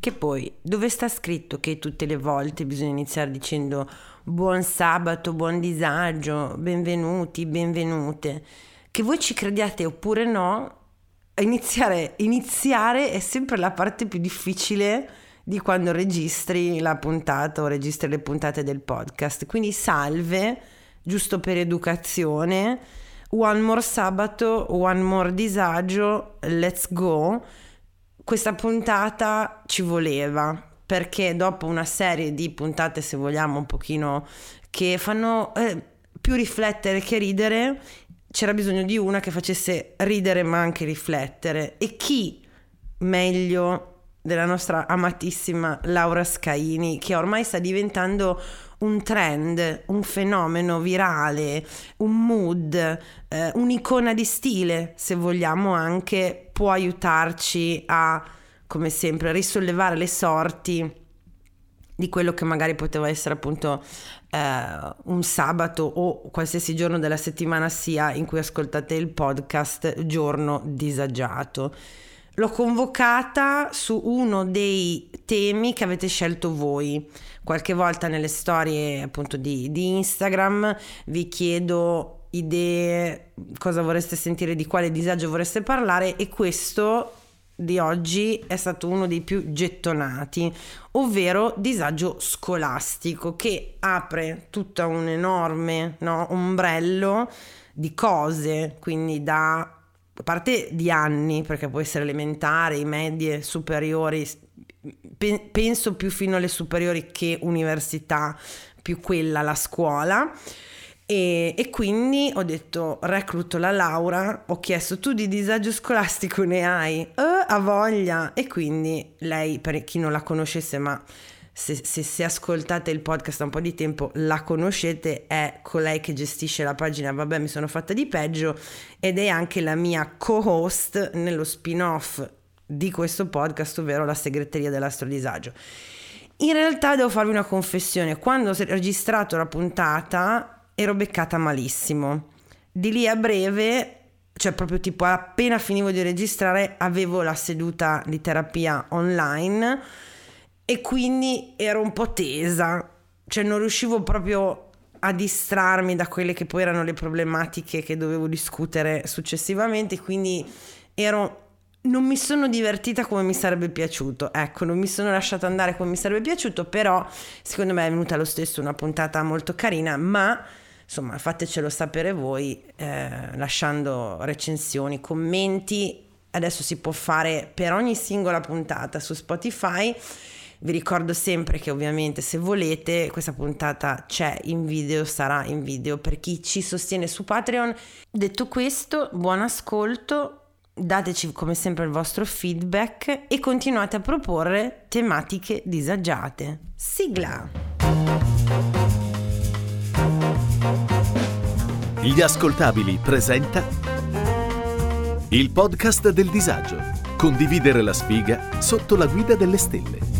Che poi, dove sta scritto che tutte le volte bisogna iniziare dicendo buon sabato, buon disagio, benvenuti, benvenute? Che voi ci crediate oppure no, iniziare, iniziare è sempre la parte più difficile di quando registri la puntata o registri le puntate del podcast. Quindi salve, giusto per educazione, one more sabato, one more disagio, let's go. Questa puntata ci voleva perché dopo una serie di puntate, se vogliamo, un pochino che fanno eh, più riflettere che ridere, c'era bisogno di una che facesse ridere ma anche riflettere. E chi meglio della nostra amatissima Laura Scaini, che ormai sta diventando un trend, un fenomeno virale, un mood, eh, un'icona di stile, se vogliamo anche, può aiutarci a, come sempre, risollevare le sorti di quello che magari poteva essere appunto eh, un sabato o qualsiasi giorno della settimana sia in cui ascoltate il podcast giorno disagiato. L'ho convocata su uno dei temi che avete scelto voi. Qualche volta nelle storie appunto di, di Instagram vi chiedo idee, cosa vorreste sentire, di quale disagio vorreste parlare e questo di oggi è stato uno dei più gettonati, ovvero disagio scolastico che apre tutto un enorme no, ombrello di cose, quindi da a parte di anni, perché può essere elementare, medie, superiori, pe- penso più fino alle superiori che università, più quella la scuola. E, e, quindi ho detto recluto la Laura, ho chiesto tu di disagio scolastico ne hai? Eh, a voglia! E quindi lei, per chi non la conoscesse, ma se, se, se, ascoltate il podcast da un po' di tempo la conoscete, è colei che gestisce la pagina Vabbè mi sono fatta di peggio ed è anche la mia co-host nello spin-off di questo podcast, ovvero la segreteria dell'astrodisagio. In realtà devo farvi una confessione, quando ho registrato la puntata ero beccata malissimo. Di lì a breve cioè proprio tipo appena finivo di registrare avevo la seduta di terapia online e quindi ero un po' tesa, cioè non riuscivo proprio a distrarmi da quelle che poi erano le problematiche che dovevo discutere successivamente, quindi ero non mi sono divertita come mi sarebbe piaciuto, ecco, non mi sono lasciata andare come mi sarebbe piaciuto, però secondo me è venuta lo stesso una puntata molto carina, ma insomma fatecelo sapere voi eh, lasciando recensioni, commenti, adesso si può fare per ogni singola puntata su Spotify vi ricordo sempre che ovviamente se volete questa puntata c'è in video, sarà in video per chi ci sostiene su Patreon. Detto questo, buon ascolto, dateci come sempre il vostro feedback e continuate a proporre tematiche disagiate. Sigla! Gli ascoltabili presenta il podcast del disagio. Condividere la sfiga sotto la guida delle stelle.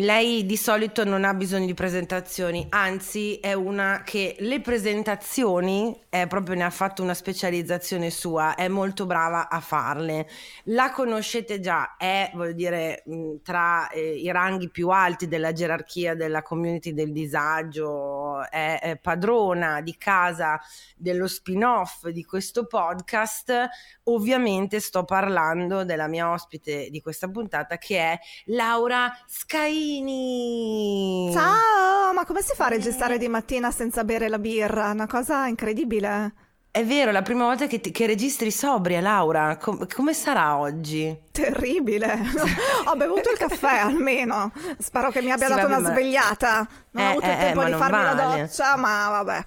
Lei di solito non ha bisogno di presentazioni, anzi è una che le presentazioni, è proprio ne ha fatto una specializzazione sua, è molto brava a farle. La conoscete già, è, voglio dire, tra eh, i ranghi più alti della gerarchia della community del disagio, è, è padrona di casa dello spin-off di questo podcast. Ovviamente sto parlando della mia ospite di questa puntata che è Laura Scaini. Bambini! Ciao! Ma come si fa a registrare di mattina senza bere la birra? Una cosa incredibile. È vero, la prima volta che, che registri sobria, Laura. Com- come sarà oggi? Terribile. Ho bevuto il caffè almeno. Spero che mi abbia sì, dato vabbè, una ma... svegliata. Non eh, ho avuto eh, il tempo eh, di farmi vale. la doccia, ma vabbè.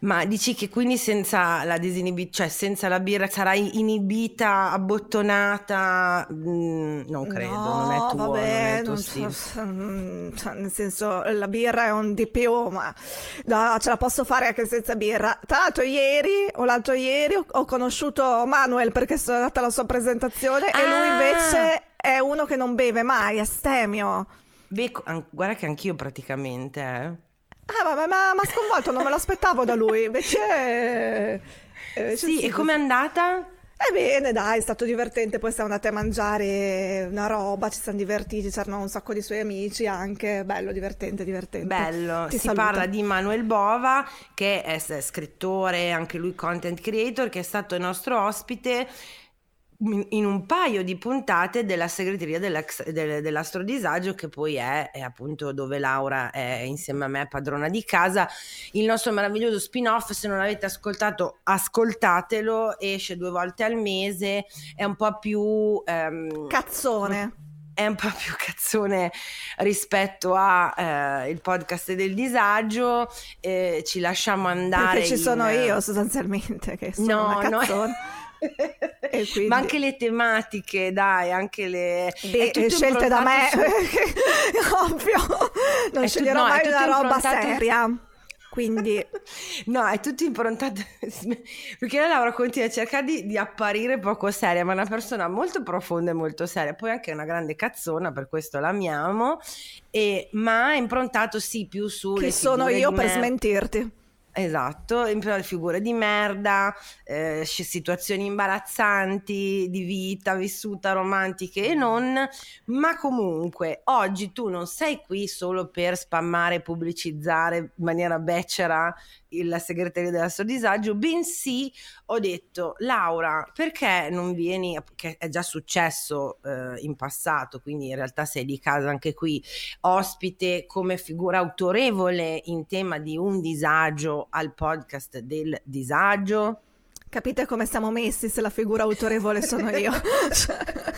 Ma dici che quindi senza la disinibita, cioè senza la birra sarai inibita, abbottonata? Mm, non credo, no, non è tuo, vabbè, non non so, mm, cioè, nel senso, la birra è un di più, ma no, ce la posso fare anche senza birra. Tra l'altro, ieri o l'altro ieri ho, conosciuto Manuel perché sono andata alla sua presentazione e lui Ah! invece è uno che non beve mai, astemio. Beh, guarda che anch'io praticamente, eh. Ah, vabbè, ma, ma sconvolto, non me lo aspettavo da lui. Invece. eh, invece Sì, e com'è andata? Ebbene, dai, è stato divertente. Poi siamo andati a mangiare una roba, ci siamo divertiti. C'erano un sacco di suoi amici anche. Bello, divertente, divertente. Bello, Ti si saluta. parla di Manuel Bova che è scrittore, anche lui content creator, che è stato il nostro ospite in un paio di puntate della segreteria dell'astrodisagio che poi è, è appunto dove Laura è insieme a me padrona di casa il nostro meraviglioso spin-off se non l'avete ascoltato ascoltatelo esce due volte al mese è un po' più ehm, Cazzone. è un po' più cazzone rispetto a eh, il podcast del disagio eh, ci lasciamo andare Perché ci sono in- io sostanzialmente, che sono no una no cazzone. E quindi- ma anche le tematiche dai anche le Beh, scelte da me, improntato ovvio. Non È tu- sceglierò no, mai una roba seria. Quindi, su- no è tutto improntato perché la Laura continua a cercare di, di apparire poco seria ma è una persona molto profonda e molto seria poi anche una grande cazzona per questo l'amiamo e, ma è improntato sì più sulle chi sono io per me- smentirti? Esatto, figure di merda, eh, situazioni imbarazzanti di vita vissuta, romantiche e non, ma comunque oggi tu non sei qui solo per spammare pubblicizzare in maniera becera la segreteria del suo disagio, bensì ho detto Laura, perché non vieni, che è già successo eh, in passato, quindi in realtà sei di casa anche qui, ospite come figura autorevole in tema di un disagio al podcast del disagio. Capite come siamo messi se la figura autorevole sono io?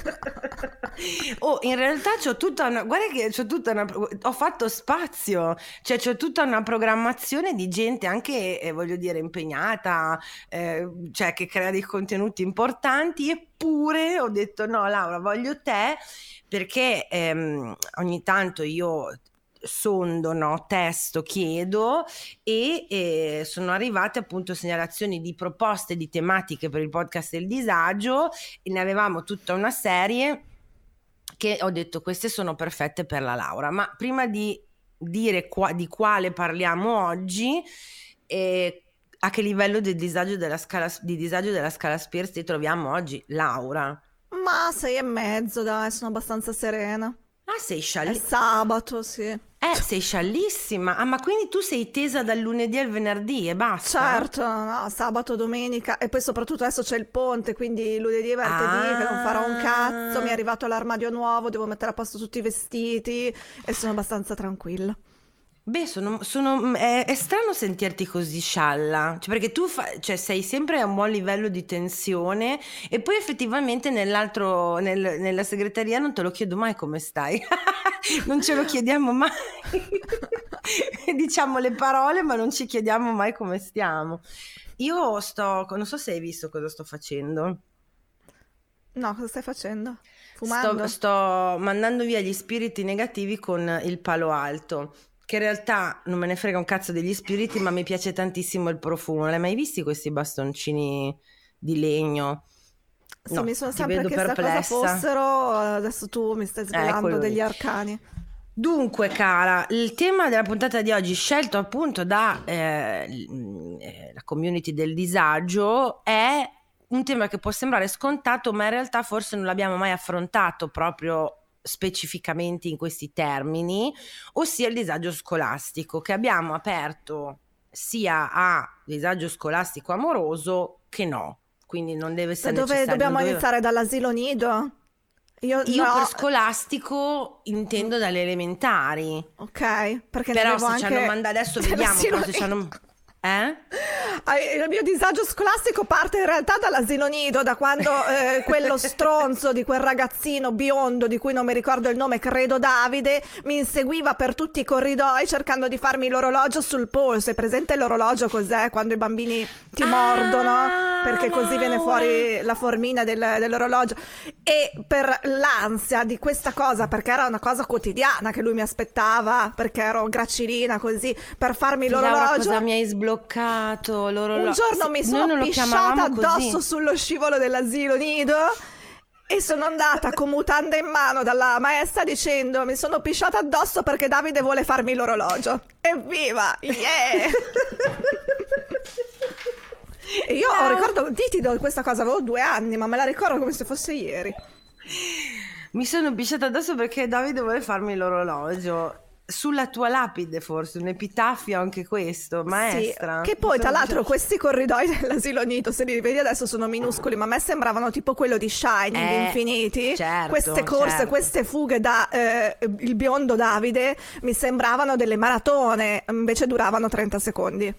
Oh, in realtà c'ho tutta una. Guarda che c'ho tutta una. Ho fatto spazio, cioè c'ho tutta una programmazione di gente anche, eh, voglio dire, impegnata, eh, cioè che crea dei contenuti importanti, eppure ho detto no, Laura, voglio te perché ehm, ogni tanto io sondo, no, testo, chiedo e eh, sono arrivate appunto segnalazioni di proposte di tematiche per il podcast del disagio e ne avevamo tutta una serie che ho detto queste sono perfette per la Laura, ma prima di dire qua- di quale parliamo oggi, eh, a che livello di disagio della scala, di disagio della scala Spears ti troviamo oggi, Laura? Ma sei e mezzo, dai, sono abbastanza serena. Ah, sei È scialli- sabato, sì. Eh, sei sciallissima. Ah, ma quindi tu sei tesa dal lunedì al venerdì e basta? Certo, no, sabato, domenica e poi soprattutto adesso c'è il ponte, quindi lunedì e martedì che non farò un cazzo, mi è arrivato l'armadio nuovo, devo mettere a posto tutti i vestiti e sono abbastanza tranquilla. Beh, sono, sono- è, è strano sentirti così scialla, cioè, perché tu fa- cioè, sei sempre a un buon livello di tensione e poi effettivamente nell'altro, nel- nella segreteria non te lo chiedo mai come stai, non ce lo chiediamo mai, diciamo le parole ma non ci chiediamo mai come stiamo. Io sto, non so se hai visto cosa sto facendo. No, cosa stai facendo? Fumando? Sto, sto mandando via gli spiriti negativi con il palo alto. Che in realtà non me ne frega un cazzo degli spiriti, ma mi piace tantissimo il profumo. L'hai mai visti questi bastoncini di legno? Sì, No, mi sono sempre vedo chiesta cosa perplessa. fossero, adesso tu mi stai svelando quello lì. degli arcani. Dunque, cara, il tema della puntata di oggi, scelto appunto da eh, eh, la community del disagio, è un tema che può sembrare scontato, ma in realtà forse non l'abbiamo mai affrontato proprio specificamente in questi termini, ossia il disagio scolastico, che abbiamo aperto sia a disagio scolastico amoroso che no. Quindi non deve Da essere dove necessario. dobbiamo deve- iniziare? Dall'asilo nido? Io, Io no, per scolastico intendo dalle elementari. Ok, perché Però se anche ci hanno mandato adesso vediamo però se ci hanno. Eh? Il mio disagio scolastico parte in realtà dall'asilo nido, da quando eh, quello stronzo di quel ragazzino biondo di cui non mi ricordo il nome, credo Davide, mi inseguiva per tutti i corridoi cercando di farmi l'orologio sul polso. È presente l'orologio cos'è? Quando i bambini ti ah, mordono perché così viene fuori la formina del, dell'orologio. E per l'ansia di questa cosa, perché era una cosa quotidiana che lui mi aspettava, perché ero gracilina così, per farmi l'orologio. Laura, cosa mi hai sbloccato? L'orologio. Un giorno mi sono pisciata addosso sullo scivolo dell'asilo nido e sono andata con mutanda in mano dalla maestra dicendo mi sono pisciata addosso perché Davide vuole farmi l'orologio. Evviva! Yeah! e io ho ricordo nitido di questa cosa, avevo due anni, ma me la ricordo come se fosse ieri. Mi sono pisciata addosso perché Davide vuole farmi l'orologio sulla tua lapide forse, un epitaffio anche questo, maestra. Sì, che poi tra l'altro questi corridoi dell'asilo nido, se li vedi adesso sono minuscoli, ma a me sembravano tipo quello di Shining, eh, Infiniti. Certo, queste corse, certo. queste fughe da eh, il biondo Davide mi sembravano delle maratone, invece duravano 30 secondi.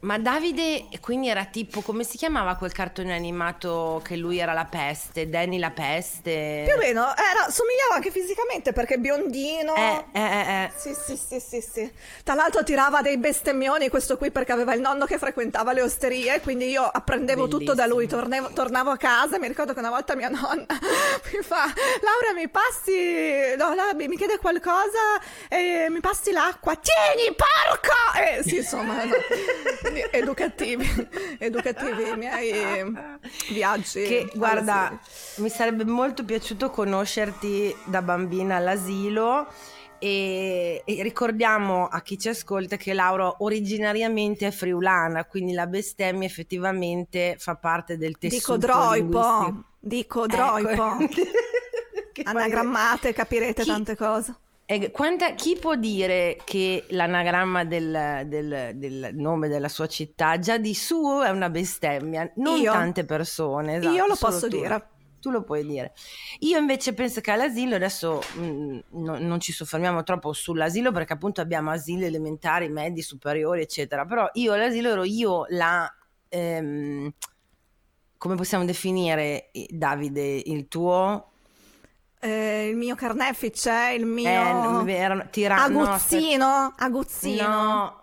Ma Davide quindi era tipo, come si chiamava quel cartone animato che lui era la peste, Danny la peste? Più o meno, era, somigliava anche fisicamente perché biondino. Eh, eh, eh, eh. Sì, sì, sì, sì, sì. Tra l'altro tirava dei bestemmioni questo qui perché aveva il nonno che frequentava le osterie, quindi io apprendevo Bellissimo. tutto da lui, tornevo, tornavo a casa e mi ricordo che una volta mia nonna mi fa, Laura mi passi, no, la, mi chiede qualcosa e mi passi l'acqua, tieni porco! Eh, sì, insomma... No. Educativi, educativi i miei viaggi. Che guarda, mi sarebbe molto piaciuto conoscerti da bambina all'asilo. E, e, ricordiamo a chi ci ascolta che Laura originariamente è friulana, quindi la bestemmia effettivamente fa parte del tessuto Dico droipo, dico droipo. Ecco. Anagrammate, capirete chi, tante cose. E quanta, chi può dire che l'anagramma del, del, del, nome della sua città già di suo è una bestemmia? Non io. tante persone. Esatto, io lo posso tu. dire. Tu lo puoi dire. Io invece penso che all'asilo, adesso mh, mm, no, non ci soffermiamo troppo sull'asilo perché appunto abbiamo asili elementari, medi, superiori, eccetera. Però io all'asilo ero io la... Ehm, come possiamo definire, Davide, il tuo eh, il mio carnefice, il mio eh, erano, tira- aguzzino, no, aguzzino. No.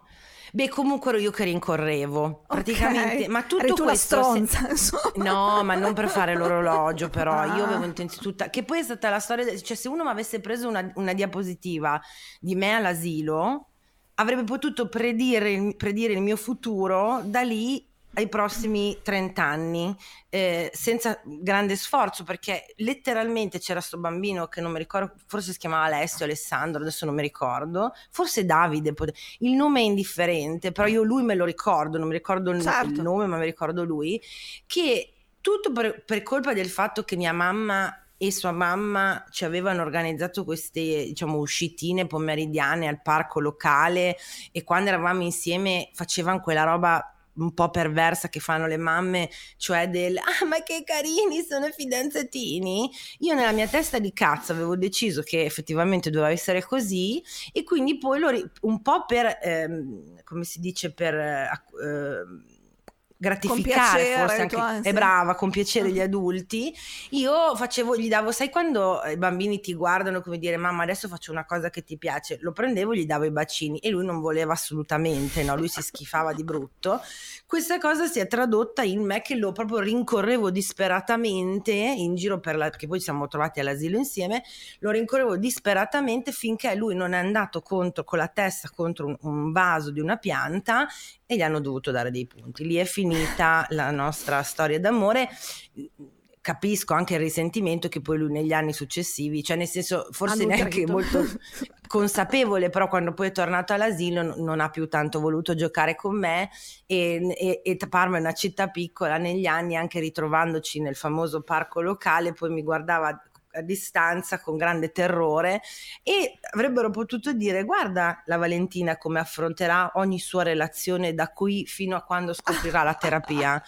Beh, comunque ero io che rincorrevo, praticamente, okay. ma tutto tu questo... Stronza, se... No, ma non per fare l'orologio, però, ah. io avevo intenzione tutta... Che poi è stata la storia, cioè se uno mi avesse preso una, una diapositiva di me all'asilo, avrebbe potuto predire, predire il mio futuro da lì ai prossimi 30 anni eh, senza grande sforzo perché letteralmente c'era questo bambino che non mi ricordo forse si chiamava Alessio Alessandro adesso non mi ricordo forse Davide il nome è indifferente però io lui me lo ricordo non mi ricordo il, certo. il nome ma mi ricordo lui che tutto per, per colpa del fatto che mia mamma e sua mamma ci avevano organizzato queste diciamo uscitine pomeridiane al parco locale e quando eravamo insieme facevano quella roba un po' perversa che fanno le mamme, cioè del ah ma che carini sono fidanzatini. Io nella mia testa di cazzo avevo deciso che effettivamente doveva essere così e quindi poi lo, un po' per, ehm, come si dice, per... Eh, gratificare forse anche è brava con piacere gli adulti. Io facevo gli davo sai quando i bambini ti guardano come dire mamma adesso faccio una cosa che ti piace. Lo prendevo gli davo i bacini e lui non voleva assolutamente no? Lui si schifava di brutto. Questa cosa si è tradotta in me che lo proprio rincorrevo disperatamente in giro per la perché poi ci siamo trovati all'asilo insieme lo rincorrevo disperatamente finché lui non è andato contro con la testa contro un, un vaso di una pianta e gli hanno dovuto dare dei punti. Lì è finita la nostra storia d'amore. Capisco anche il risentimento che poi lui negli anni successivi, cioè nel senso forse neanche molto consapevole, però quando poi è tornato all'asilo non ha più tanto voluto giocare con me e, e, e Parma è una città piccola, negli anni anche ritrovandoci nel famoso parco locale, poi mi guardava a distanza con grande terrore e avrebbero potuto dire guarda la Valentina come affronterà ogni sua relazione da qui fino a quando scoprirà la terapia.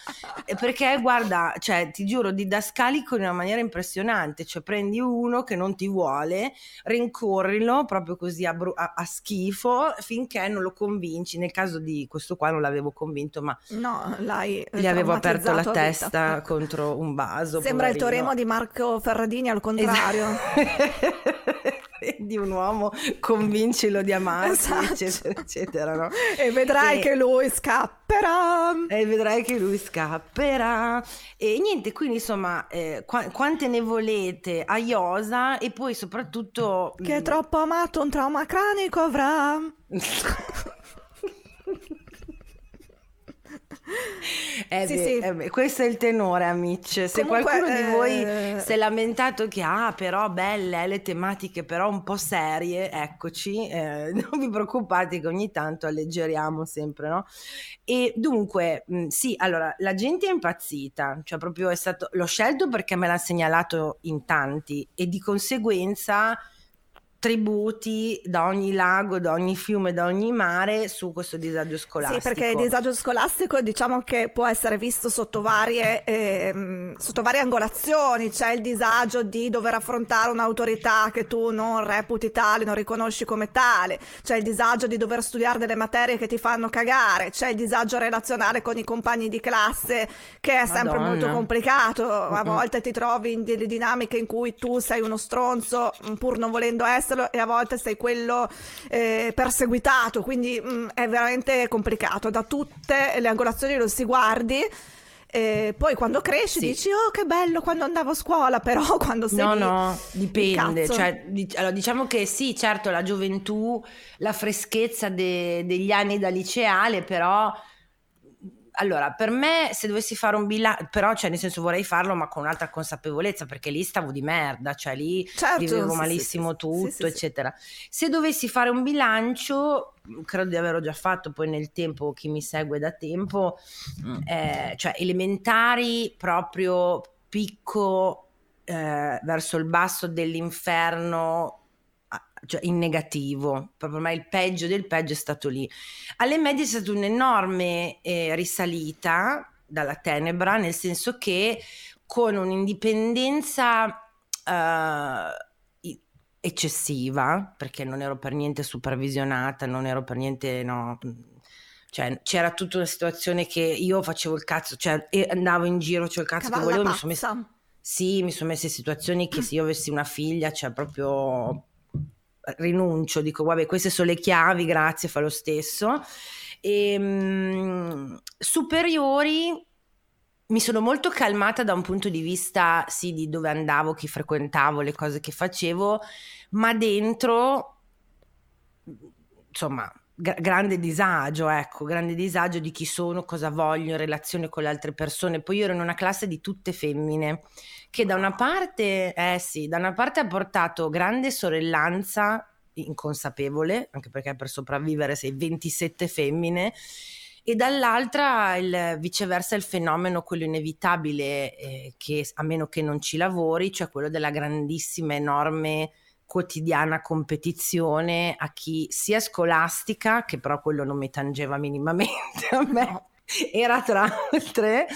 Perché guarda cioè ti giuro didascalico in una maniera impressionante cioè prendi uno che non ti vuole rincorrilo proprio così a, bru- a, a schifo finché non lo convinci. Nel caso di questo qua non l'avevo convinto ma no l'hai gli avevo aperto la testa contro un vaso sembra poverino. il teorema di Marco Ferradini al contrario di un uomo convincilo di amarti Esatto. eccetera eccetera no? e vedrai E- che lui scapperà. E vedrai che lui scapperà. E niente quindi insomma eh, qua- quante ne volete? A Iosa e poi soprattutto che è mm, troppo amato un trauma cranico avrà Eh Sì, beh, sì. eh questo è il tenore, amici. Se Comunque, qualcuno di voi eh, si è lamentato che ah, però belle eh, le tematiche, però un po' serie, eccoci, eh, non vi preoccupate che ogni tanto alleggeriamo sempre, no? E dunque, mh, sì, allora, la gente è impazzita, cioè proprio è stato, l'ho scelto perché me l'ha segnalato in tanti e di conseguenza tributi da ogni lago, da ogni fiume, da ogni mare su questo disagio scolastico. Sì, perché il disagio scolastico diciamo che può essere visto sotto varie, ehm, sotto varie angolazioni. C'è il disagio di dover affrontare un'autorità che tu non reputi tale, non riconosci come tale. C'è il disagio di dover studiare delle materie che ti fanno cagare. C'è il disagio relazionale con i compagni di classe che è sempre Madonna. molto complicato. A volte ti trovi in delle dinamiche in cui tu sei uno stronzo pur non volendo esserlo e a volte sei quello eh, perseguitato, quindi mm, è veramente complicato. Da tutte le angolazioni lo si guardi. E poi quando cresci Sì. dici oh che bello quando andavo a scuola però quando sei No, lì, no, dipende. Cioè, di- allora, diciamo che sì, certo, la gioventù, la freschezza de- degli anni da liceale, però. Allora, per me, se dovessi fare un bilancio, però, cioè, nel senso vorrei farlo, ma con un'altra consapevolezza, perché lì stavo di merda, cioè lì Certo, vivevo sì, malissimo sì, tutto, sì, eccetera. Se dovessi fare un bilancio, credo di averlo già fatto poi nel tempo, chi mi segue da tempo, eh, cioè elementari proprio picco eh, verso il basso dell'inferno cioè in negativo proprio ma il peggio del peggio è stato lì alle medie è stata un'enorme eh, risalita dalla tenebra nel senso che con un'indipendenza eh, eccessiva perché non ero per niente supervisionata non ero per niente no cioè c'era tutta una situazione che io facevo il cazzo cioè andavo in giro cioè il cazzo che Cavalla volevo mi sono messa pazza. sì, mi sono messa in situazioni che se io avessi una figlia, cioè proprio rinuncio, dico vabbè queste sono le chiavi, grazie, fa lo stesso. E, mm, superiori mi sono molto calmata da un punto di vista sì di dove andavo, chi frequentavo, le cose che facevo, ma dentro insomma grande disagio, ecco, grande disagio di chi sono, cosa voglio in relazione con le altre persone. Poi io ero in una classe di tutte femmine che da una parte, eh sì, da una parte ha portato grande sorellanza inconsapevole, anche perché per sopravvivere sei 27 femmine, e dall'altra il, viceversa il fenomeno, quello inevitabile, eh, che a meno che non ci lavori, cioè quello della grandissima, enorme quotidiana competizione a chi sia scolastica, che però quello non mi tangeva minimamente a me, era tra altre,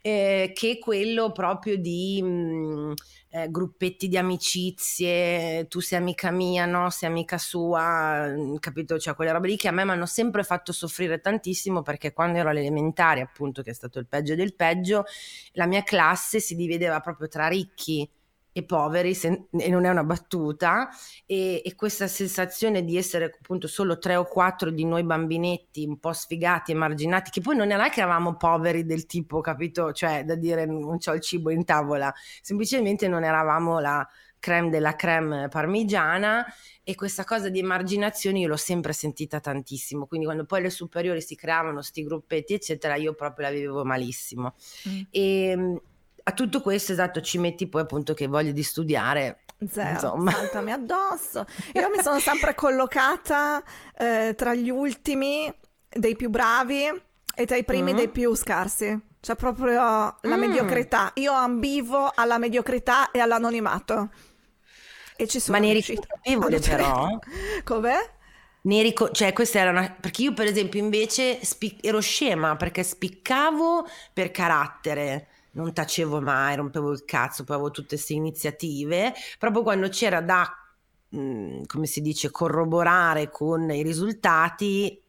eh, che quello proprio di mh, eh, gruppetti di amicizie, tu sei amica mia, no, sei amica sua, mh, capito? Cioè quelle robe lì che a me mi hanno sempre fatto soffrire tantissimo perché quando ero alle elementari, appunto, che è stato il peggio del peggio, la mia classe si divideva proprio tra ricchi e poveri, se- e non è una battuta, e, e questa sensazione di essere appunto solo tre o quattro di noi bambinetti un po' sfigati, emarginati, che poi non era che eravamo poveri del tipo, capito? Cioè da dire non c'ho il cibo in tavola, semplicemente non eravamo la creme della creme parmigiana e questa cosa di emarginazione io l'ho sempre sentita tantissimo, quindi quando poi le superiori si creavano sti gruppetti eccetera io proprio la vivevo malissimo. Mm. E mh, a tutto questo, esatto, ci metti poi appunto che voglio di studiare. Zero, Insomma. saltami addosso. Io mi sono sempre collocata eh, tra gli ultimi dei più bravi e tra i primi Mm. dei più scarsi. Cioè proprio la Mm. mediocrità. Io ambivo alla mediocrità e all'anonimato. e ci sono Ma ne eri consapevole però? Come? Ne cioè questa era una... Perché io per esempio invece spic- ero scema perché spiccavo per carattere. Non tacevo mai, rompevo il cazzo, poi avevo tutte queste iniziative. Proprio quando c'era da, mh, come si dice, corroborare con i risultati,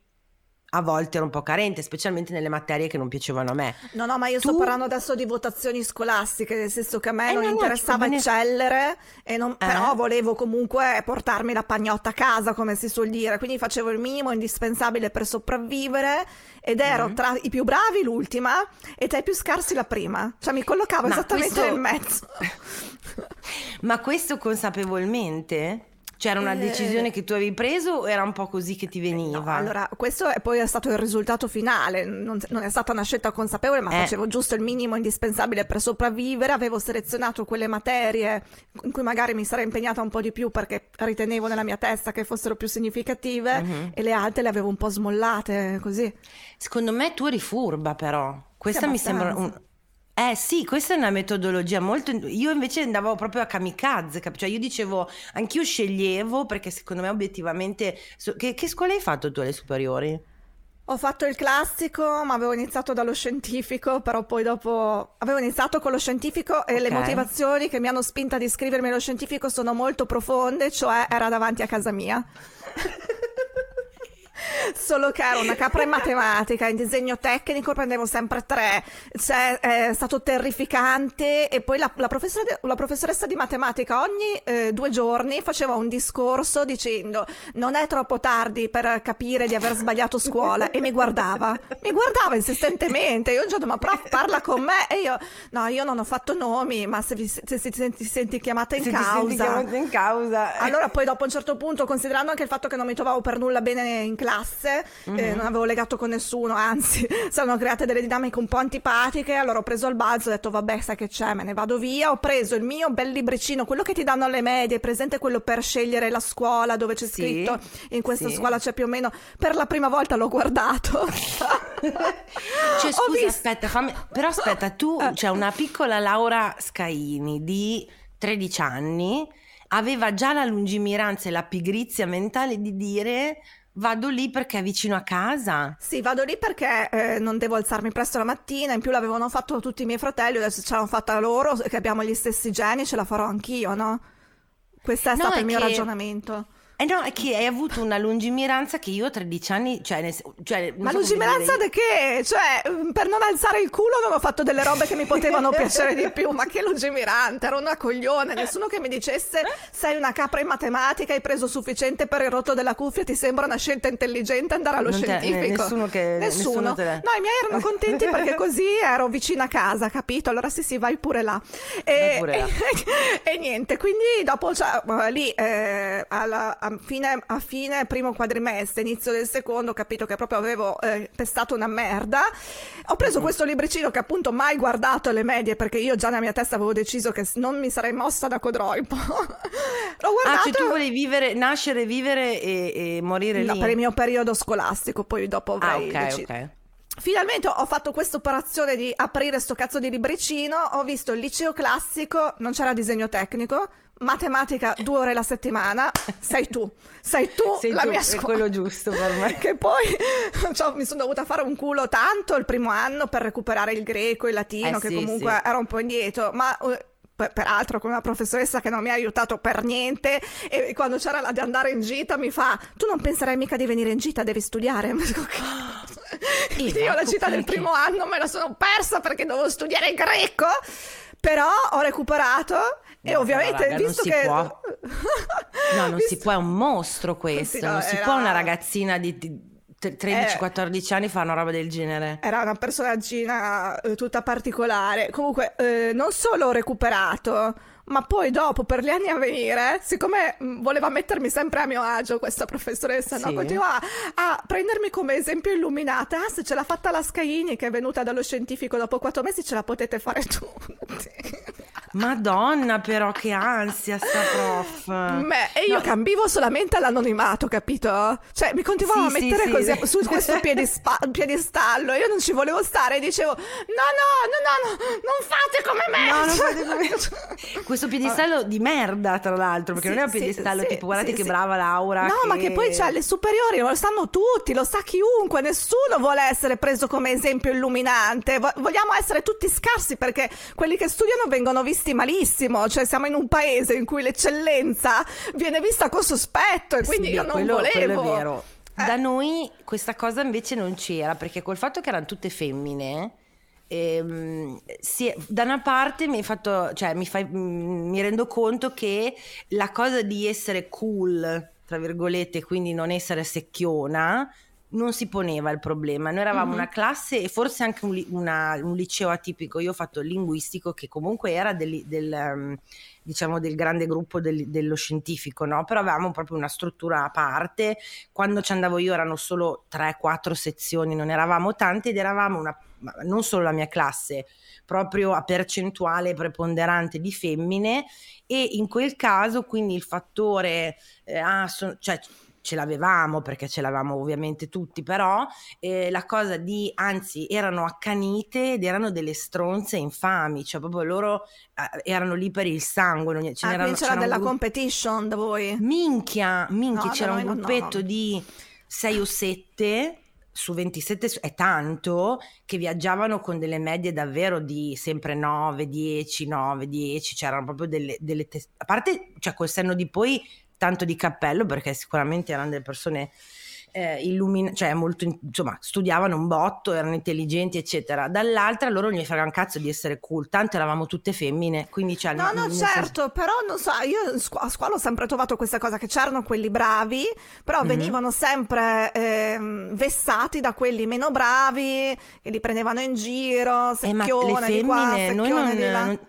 a volte ero un po' carente, specialmente nelle materie che non piacevano a me. No, no, ma io sto Tu- parlando adesso di votazioni scolastiche, nel senso che a me Eh, non no, no, interessava bene- eccellere, e non- Eh? però volevo comunque portarmi la pagnotta a casa, come si suol dire, quindi facevo il minimo indispensabile per sopravvivere ed ero Mm. tra i più bravi l'ultima e tra i più scarsi la prima, cioè mi collocavo Ma esattamente questo- nel mezzo. Ma questo consapevolmente? Cioè era una Eh. decisione che tu avevi preso o era un po' così che ti veniva? No, allora, questo è poi è stato il risultato finale, non, non è stata una scelta consapevole, ma Eh. facevo giusto il minimo indispensabile per sopravvivere, avevo selezionato quelle materie in cui magari mi sarei impegnata un po' di più perché ritenevo nella mia testa che fossero più significative Mhm. e le altre le avevo un po' smollate così. Secondo me tu eri furba però. Questa mi sembra un... Eh sì, questa è una metodologia molto... Io invece andavo proprio a kamikaze, cap- cioè io dicevo, anch'io sceglievo perché secondo me obiettivamente... Che, che scuola hai fatto tu alle superiori? Ho fatto il classico, ma avevo iniziato dallo scientifico, però poi dopo avevo iniziato con lo scientifico e le Ok. motivazioni che mi hanno spinta ad iscrivermi allo scientifico sono molto profonde, cioè era davanti a casa mia. Solo che ero una capra in matematica, in disegno tecnico prendevo sempre tre, cioè è stato terrificante. E poi la, la professore- la professoressa di matematica ogni eh, due giorni faceva un discorso dicendo non è troppo tardi per capire di aver sbagliato scuola. E mi guardava, mi guardava insistentemente, io un giorno ma prof parla con me. E io no io non ho fatto nomi ma se, vi, se si senti, senti chiamata in Se ti senti causa. chiamata in causa. allora poi dopo un certo punto, considerando anche il fatto che non mi trovavo per nulla bene in classe, eh, non avevo legato con nessuno, anzi, erano create delle dinamiche un po' antipatiche, allora ho preso il balzo ho detto vabbè, sai che c'è, me ne vado via, ho preso il mio bel libricino, quello che ti danno alle medie, presente quello per scegliere la scuola dove c'è Sì, scritto in questa sì. scuola c'è più o meno, per la prima volta l'ho guardato. Cioè, scusa, aspetta, fammi... però aspetta, tu, Eh. c'è una piccola Laura Scaini di 13 anni, aveva già la lungimiranza e la pigrizia mentale di dire vado lì perché è vicino a casa. Sì, vado lì perché eh, non devo alzarmi presto la mattina, in più l'avevano fatto tutti i miei fratelli, adesso ce l'hanno fatta loro, che abbiamo gli stessi geni, ce la farò anch'io, no? Questo è No, stato è il mio che- ragionamento. Eh no, è che hai avuto una lungimiranza che io a 13 anni, cioè, nel- cioè Ma so lungimiranza di che? Cioè, mm, per non alzare il culo avevo fatto delle robe che mi potevano piacere di più, ma che lungimirante, ero una coglione, nessuno che mi dicesse sei una capra in matematica, hai preso sufficiente per il rotto della cuffia, ti sembra una scelta intelligente andare allo Non te- scientifico? nessuno che- nessuno te l'ha- No, i miei erano contenti perché così ero vicina a casa, capito? Allora sì, sì, vai pure là. E, pure là. e niente, quindi dopo cioè, eh, lì eh, alla- a, fine, a fine primo quadrimestre, inizio del secondo, ho capito che proprio avevo eh, pestato una merda. Ho preso questo libricino che appunto mai guardato alle medie perché io già nella mia testa avevo deciso che non mi sarei mossa da Codroipo. L'ho Ah, guardato cioè tu volevi vivere, nascere, vivere e, e morire no, lì? per il mio periodo scolastico, poi dopo Ah, avrei ok, deciso. ok. Finalmente ho fatto questa operazione di aprire sto cazzo di libricino, ho visto il liceo classico, non c'era disegno tecnico, matematica due ore la settimana, sei tu, sei tu Sei la tu, mia è scuola. quello giusto per me. Che poi cioè, mi sono dovuta fare un culo tanto il primo anno per recuperare il greco e il latino, Eh, che sì, comunque sì. era un po' indietro, ma eh, per- peraltro con una professoressa che non mi ha aiutato per niente e quando c'era la di andare in gita mi fa tu non penserai mica di venire in gita devi studiare io la gita del primo anno me la sono persa perché dovevo studiare greco però ho recuperato e No, ovviamente raga, non visto si che può. No, non si Visto- può, è un mostro questo. No, non si era- può una ragazzina di di Eh. 13-14 anni fare una roba del genere. Era una personaggina eh, tutta particolare. Comunque, eh, non solo ho recuperato, ma poi dopo, per gli anni a venire, siccome mh, voleva mettermi sempre a mio agio questa professoressa, no? Sì. continua a, a prendermi come esempio illuminata. Ah, se ce l'ha fatta la Scaini, che è venuta dallo scientifico dopo quattro mesi, ce la potete fare tutti. Madonna, però, che ansia sta prof. Beh, e io no. cambivo solamente all'anonimato, capito? Cioè, mi continuavo sì, a mettere sì, così sì. su questo piedispa- piedistallo. Io non ci volevo stare e dicevo: No, no, no, no, no non fate come me. No, non fate come me. questo piedistallo di merda, tra l'altro, perché non è un piedistallo tipo, guardate che brava Laura. No, che... ma che poi c'è le superiori, lo sanno tutti, lo sa chiunque. Nessuno vuole essere preso come esempio illuminante. Vogliamo essere tutti scarsi perché quelli che studiano vengono visti visti malissimo, cioè siamo in un paese in cui l'eccellenza viene vista con sospetto e quindi sì, io non quello, volevo. Quello è vero. Eh. Da noi questa cosa invece non c'era perché col fatto che erano tutte femmine ehm, sì, da una parte mi, fatto, cioè, mi, fai, mi rendo conto che la cosa di essere cool, tra virgolette, quindi non essere secchiona, non si poneva il problema. Noi eravamo mm-hmm. una classe e forse anche un, una, un, liceo atipico. Io ho fatto il linguistico che comunque era del, del, um, diciamo del grande gruppo del, dello scientifico, no? però avevamo proprio una struttura a parte. Quando ci andavo io erano solo 3-4 sezioni, non eravamo tante ed eravamo una, non solo la mia classe, proprio a percentuale preponderante di femmine e in quel caso quindi il fattore, eh, ah, so, cioè ce l'avevamo perché ce l'avevamo ovviamente tutti, però eh, la cosa di, anzi, erano accanite ed erano delle stronze infami, cioè proprio loro eh, erano lì per il sangue. Non, ce ah, c'era, c'era della gruppo... competition da voi? Minchia, minchia, no, c'era un gruppetto no. di 6 o 7 su 27 è tanto che viaggiavano con delle medie davvero di sempre 9, 10, 9, 10, c'erano proprio delle, delle te- a parte cioè col senno di poi tanto di cappello perché sicuramente erano delle persone eh, illumina- cioè molto, insomma, studiavano un botto, erano intelligenti, eccetera. Dall'altra loro non gli frega un cazzo di essere cool, tanto eravamo tutte femmine, quindi cioè, No, no, certo, senso... però non so, io a scuola ho sempre trovato questa cosa che c'erano quelli bravi, però mm-hmm. venivano sempre eh, vessati da quelli meno bravi che li prendevano in giro, secchione eh, ma le femmine, di qua, secchione noi non, di là. Non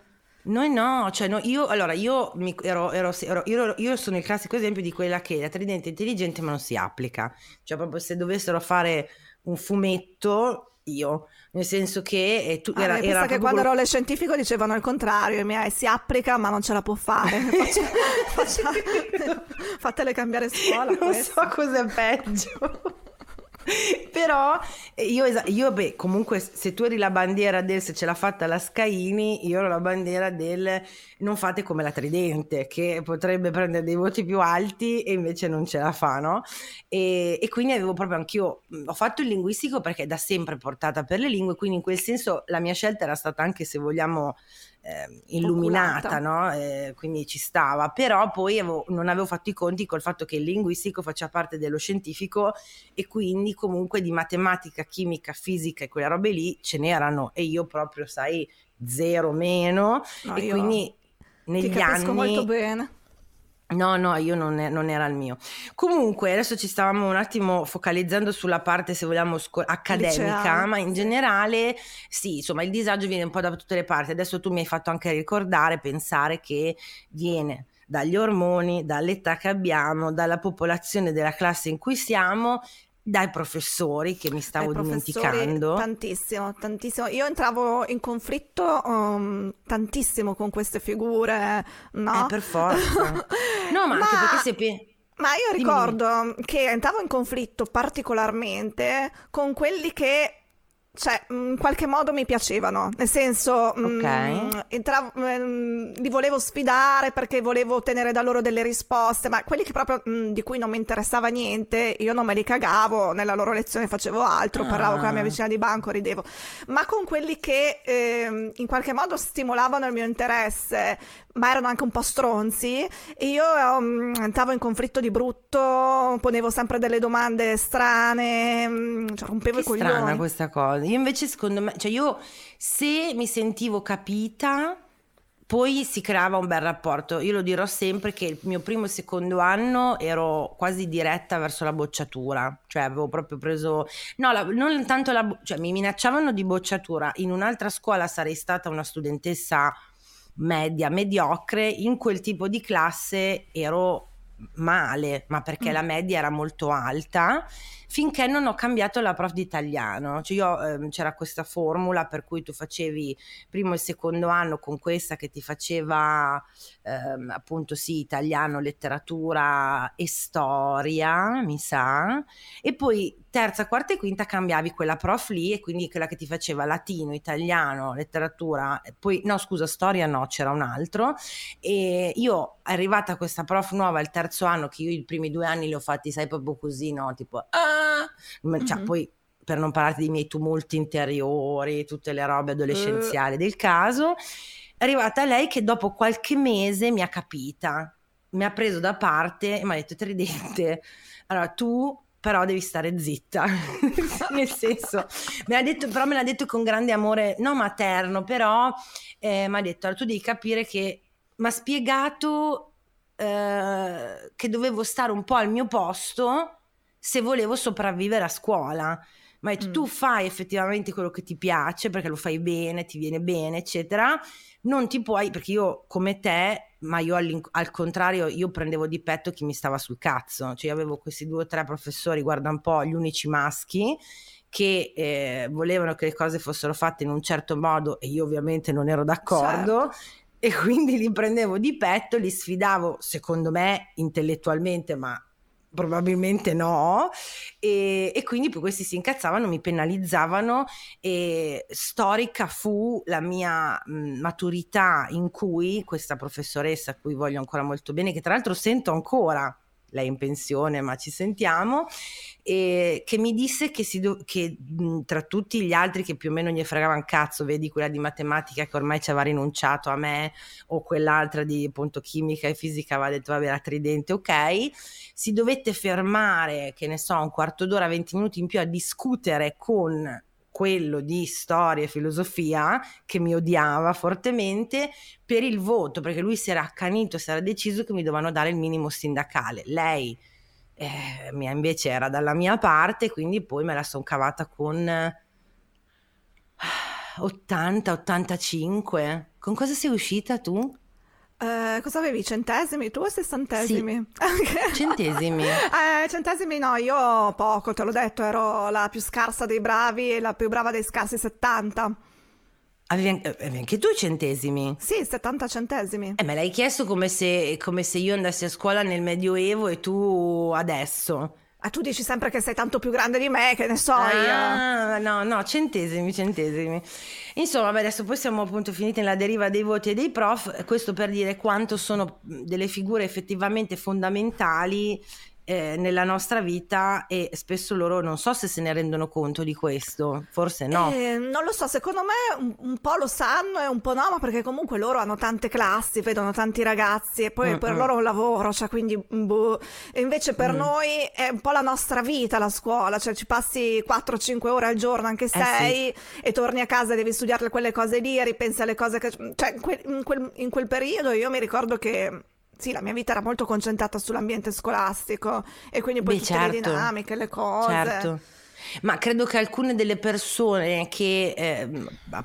noi no, cioè no, io, allora, io, mi, ero, ero, ero, io, io, sono il classico esempio di quella che la tridente è intelligente ma non si applica, cioè proprio se dovessero fare un fumetto, io, nel senso che eh, tu, ah, era, era che quando quello... ero alle scientifico dicevano il contrario, mia, si applica ma non ce la può fare, faccia, faccia, fatele cambiare scuola. Non questo. so cos'è peggio. Però io, io, beh, comunque se tu eri la bandiera del se ce l'ha fatta la Scaini, io ero la bandiera del non fate come la Tridente, che potrebbe prendere dei voti più alti e invece non ce la fa, no? E, e quindi avevo proprio anch'io, ho fatto il linguistico perché da sempre portata per le lingue, quindi in quel senso la mia scelta era stata anche se vogliamo eh, illuminata, no? eh, quindi ci stava, però poi avevo, non avevo fatto i conti col fatto che il linguistico faceva parte dello scientifico e quindi comunque di matematica, chimica, fisica e quelle robe lì ce n'erano e io proprio, sai, zero meno. No, e quindi negli anni... molto bene No, no, io non, è, non, era il mio. Comunque, adesso ci stavamo un attimo focalizzando sulla parte, se vogliamo, sco- accademica, Liceale. ma in generale, sì, insomma, il disagio viene un po' da tutte le parti. Adesso tu mi hai fatto anche ricordare, pensare che viene dagli ormoni, dall'età che abbiamo, dalla popolazione della classe in cui siamo dai professori che mi stavo dimenticando. Tantissimo, tantissimo. Io entravo in conflitto um, tantissimo con queste figure, no? Eh, per forza. no, ma, ma anche perché se... Ma io ricordo Dimmi. che entravo in conflitto particolarmente con quelli che cioè, in qualche modo mi piacevano, nel senso, mm, okay. mh, entravo, mh, mm, li volevo sfidare perché volevo ottenere da loro delle risposte, ma quelli che proprio mh, mm, di cui non mi interessava niente, io non me li cagavo, nella loro lezione facevo altro, ah. parlavo con la mia ah. vicina di banco, ridevo, ma con quelli che eh, in qualche modo stimolavano il mio interesse, ma erano anche un po' stronzi e io um, entravo in conflitto di brutto, ponevo sempre delle domande strane, um, cioè rompevo che i coglioni. strana questa cosa. Io invece secondo me, cioè io se mi sentivo capita poi si creava un bel rapporto. Io lo dirò sempre che il mio primo e secondo anno ero quasi diretta verso la bocciatura, cioè avevo proprio preso no, la, non tanto la cioè mi minacciavano di bocciatura. In un'altra scuola sarei stata una studentessa media, mediocre, in quel tipo di classe ero male, ma perché mm. la media era molto alta, finché non ho cambiato la prof di italiano. Cioè io, eh, c'era questa formula per cui tu facevi primo e secondo anno con questa che ti faceva eh, appunto sì, italiano, letteratura e storia, mi sa, e poi terza, quarta e quinta cambiavi quella prof lì e quindi quella che ti faceva latino, italiano, letteratura, poi no scusa, storia no, c'era un altro e io arrivata questa prof nuova il terzo anno che io i primi due anni li ho fatti sai proprio così, no, tipo ah, cioè mm-hmm. poi per non parlarti dei miei tumulti interiori, tutte le robe adolescenziali uh. del caso, è arrivata lei che dopo qualche mese mi ha capita, mi ha preso da parte e mi ha detto Tridente, allora tu però devi stare zitta. Nel senso, me l'ha detto, però me l'ha detto con grande amore, no materno, però eh, mi ha detto, allora, tu devi capire che ha spiegato eh, che dovevo stare un po' al mio posto se volevo sopravvivere a scuola. Ma mm. tu fai effettivamente quello che ti piace perché lo fai bene, ti viene bene, eccetera. Non ti puoi, perché io come te, ma io al contrario, io prendevo di petto chi mi stava sul cazzo. Cioè, io avevo questi due o tre professori, guarda un po', gli unici maschi che eh, volevano che le cose fossero fatte in un certo modo e io ovviamente non ero d'accordo. Certo. E quindi li prendevo di petto, li sfidavo, secondo me, intellettualmente, ma probabilmente no e, e, quindi poi questi si incazzavano mi penalizzavano e storica fu la mia mh, maturità in cui questa professoressa a cui voglio ancora molto bene che tra l'altro sento ancora lei è in pensione ma ci sentiamo, e che mi disse che, do- che tra tutti gli altri che più o meno gli fregava un cazzo, vedi quella di matematica che ormai ci aveva rinunciato a me o quell'altra di appunto chimica e fisica aveva detto vabbè la tridente ok, si dovette fermare che ne so un quarto d'ora, 20 minuti in più a discutere con quello di storia e filosofia che mi odiava fortemente per il voto, perché lui si era accanito, si era deciso che mi dovevano dare il minimo sindacale. Lei eh, invece era dalla mia parte, quindi poi me la sono cavata con 80, 85. Con cosa sei uscita tu? Uh, cosa avevi? Centesimi tu o sessantesimi? Sì. centesimi. eh, centesimi no, io poco, te l'ho detto, ero la più scarsa dei bravi e la più brava dei scarsi 70. Avevi anche tu i centesimi? Sì, 70 centesimi. Eh, me l'hai chiesto come se, come se io andassi a scuola nel Medioevo e tu adesso. Ah, tu dici sempre che sei tanto più grande di me, che ne so ah, io. No, no, centesimi, centesimi. Insomma, adesso poi siamo appunto finiti nella deriva dei voti e dei prof, questo per dire quanto sono delle figure effettivamente fondamentali eh, nella nostra vita e spesso loro non so se se ne rendono conto di questo, forse no. Eh, non lo so, secondo me un, un, po' lo sanno e un po' no, ma perché comunque loro hanno tante classi, vedono tanti ragazzi e poi Mm-mm. per loro è un lavoro, cioè quindi boh. E invece per mm. noi è un po' la nostra vita la scuola, cioè ci passi 4-5 ore al giorno, anche 6 eh sì. e torni a casa e devi studiare quelle cose lì, ripensi alle cose che... Cioè in quel, in quel, in quel periodo io mi ricordo che sì, la mia vita era molto concentrata sull'ambiente scolastico e quindi poi Beh, tutte certo, le dinamiche, le cose. Certo. Ma credo che alcune delle persone che, eh,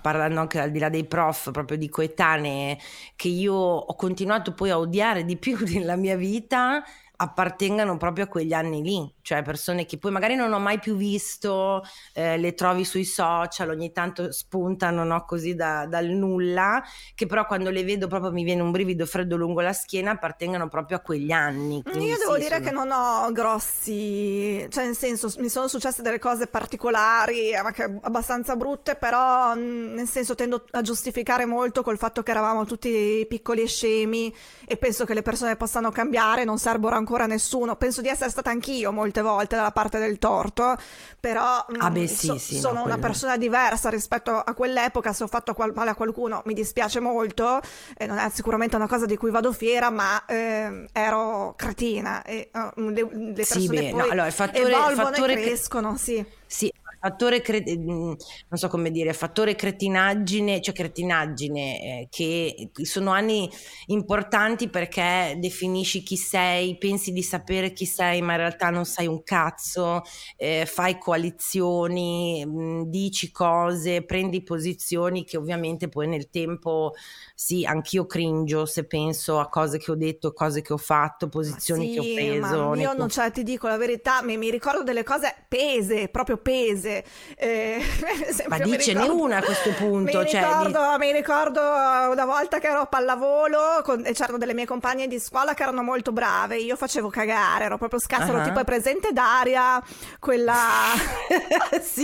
parlando anche al di là dei prof, proprio di coetanee, che io ho continuato poi a odiare di più nella mia vita, appartengano proprio a quegli anni lì, cioè persone che poi magari non ho mai più visto, eh, le trovi sui social, ogni tanto spuntano no, così da, dal nulla, che però quando le vedo proprio mi viene un brivido freddo lungo la schiena, appartengono proprio a quegli anni. Quindi Io devo dire sono... che non ho grossi, cioè nel senso mi sono successe delle cose particolari, anche abbastanza brutte, però nel senso tendo a giustificare molto col fatto che eravamo tutti piccoli e scemi e penso che le persone possano cambiare, non servono ancora nessuno. Penso di essere stata anch'io molte volte dalla parte del torto, però mm, ah beh, sì, so, sì, sono no, una persona diversa rispetto a quell'epoca. Se ho fatto qual- male a qualcuno mi dispiace molto, e non è sicuramente una cosa di cui vado fiera, ma eh, ero cretina e uh, le, le persone sì, beh, poi no, allora, il fattore, evolvono il fattore e crescono, sì. Sì, fattore, cre- mm, non so come dire, fattore cretinaggine, cioè cretinaggine, eh, che sono anni importanti perché definisci chi sei, pensi di sapere chi sei, ma in realtà non sai un cazzo, eh, fai coalizioni, mh, dici cose, prendi posizioni che ovviamente poi nel tempo, sì, anch'io cringio se penso a cose che ho detto, cose che ho fatto, posizioni sì, che ho preso. Io non cioè, ti dico la verità, mi, mi ricordo delle cose pese, proprio pese. Eh, ma dicene ricordo, una a questo punto. Mi, cioè, ricordo, di... mi ricordo una volta che ero a pallavolo con, e c'erano delle mie compagne di scuola che erano molto brave, io facevo cagare, ero proprio scarsa, uh-huh. tipo presente Daria, quella... sì.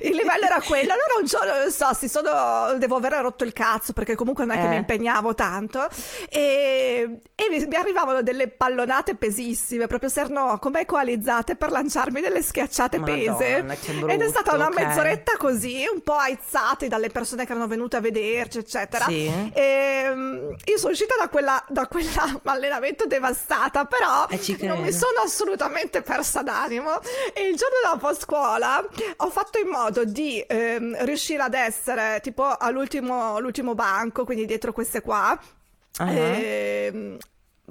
il livello era quello, allora un giorno, non so, si sono... devo aver rotto il cazzo perché comunque non è che mi eh. impegnavo tanto e, e mi, mi arrivavano delle pallonate pesissime, proprio se erano come coalizzate per lanciarmi delle schiacciate Madonna, pese. Brutto, Ed è stata una okay. mezz'oretta così, un po' aizzati dalle persone che erano venute a vederci, eccetera. Sì. E, ehm, io sono uscita da quella da quell'allenamento devastata, però non mi sono assolutamente persa d'animo. E il giorno dopo scuola ho fatto in modo di ehm, riuscire ad essere tipo all'ultimo banco, quindi dietro queste qua. Uh-huh. E, ehm,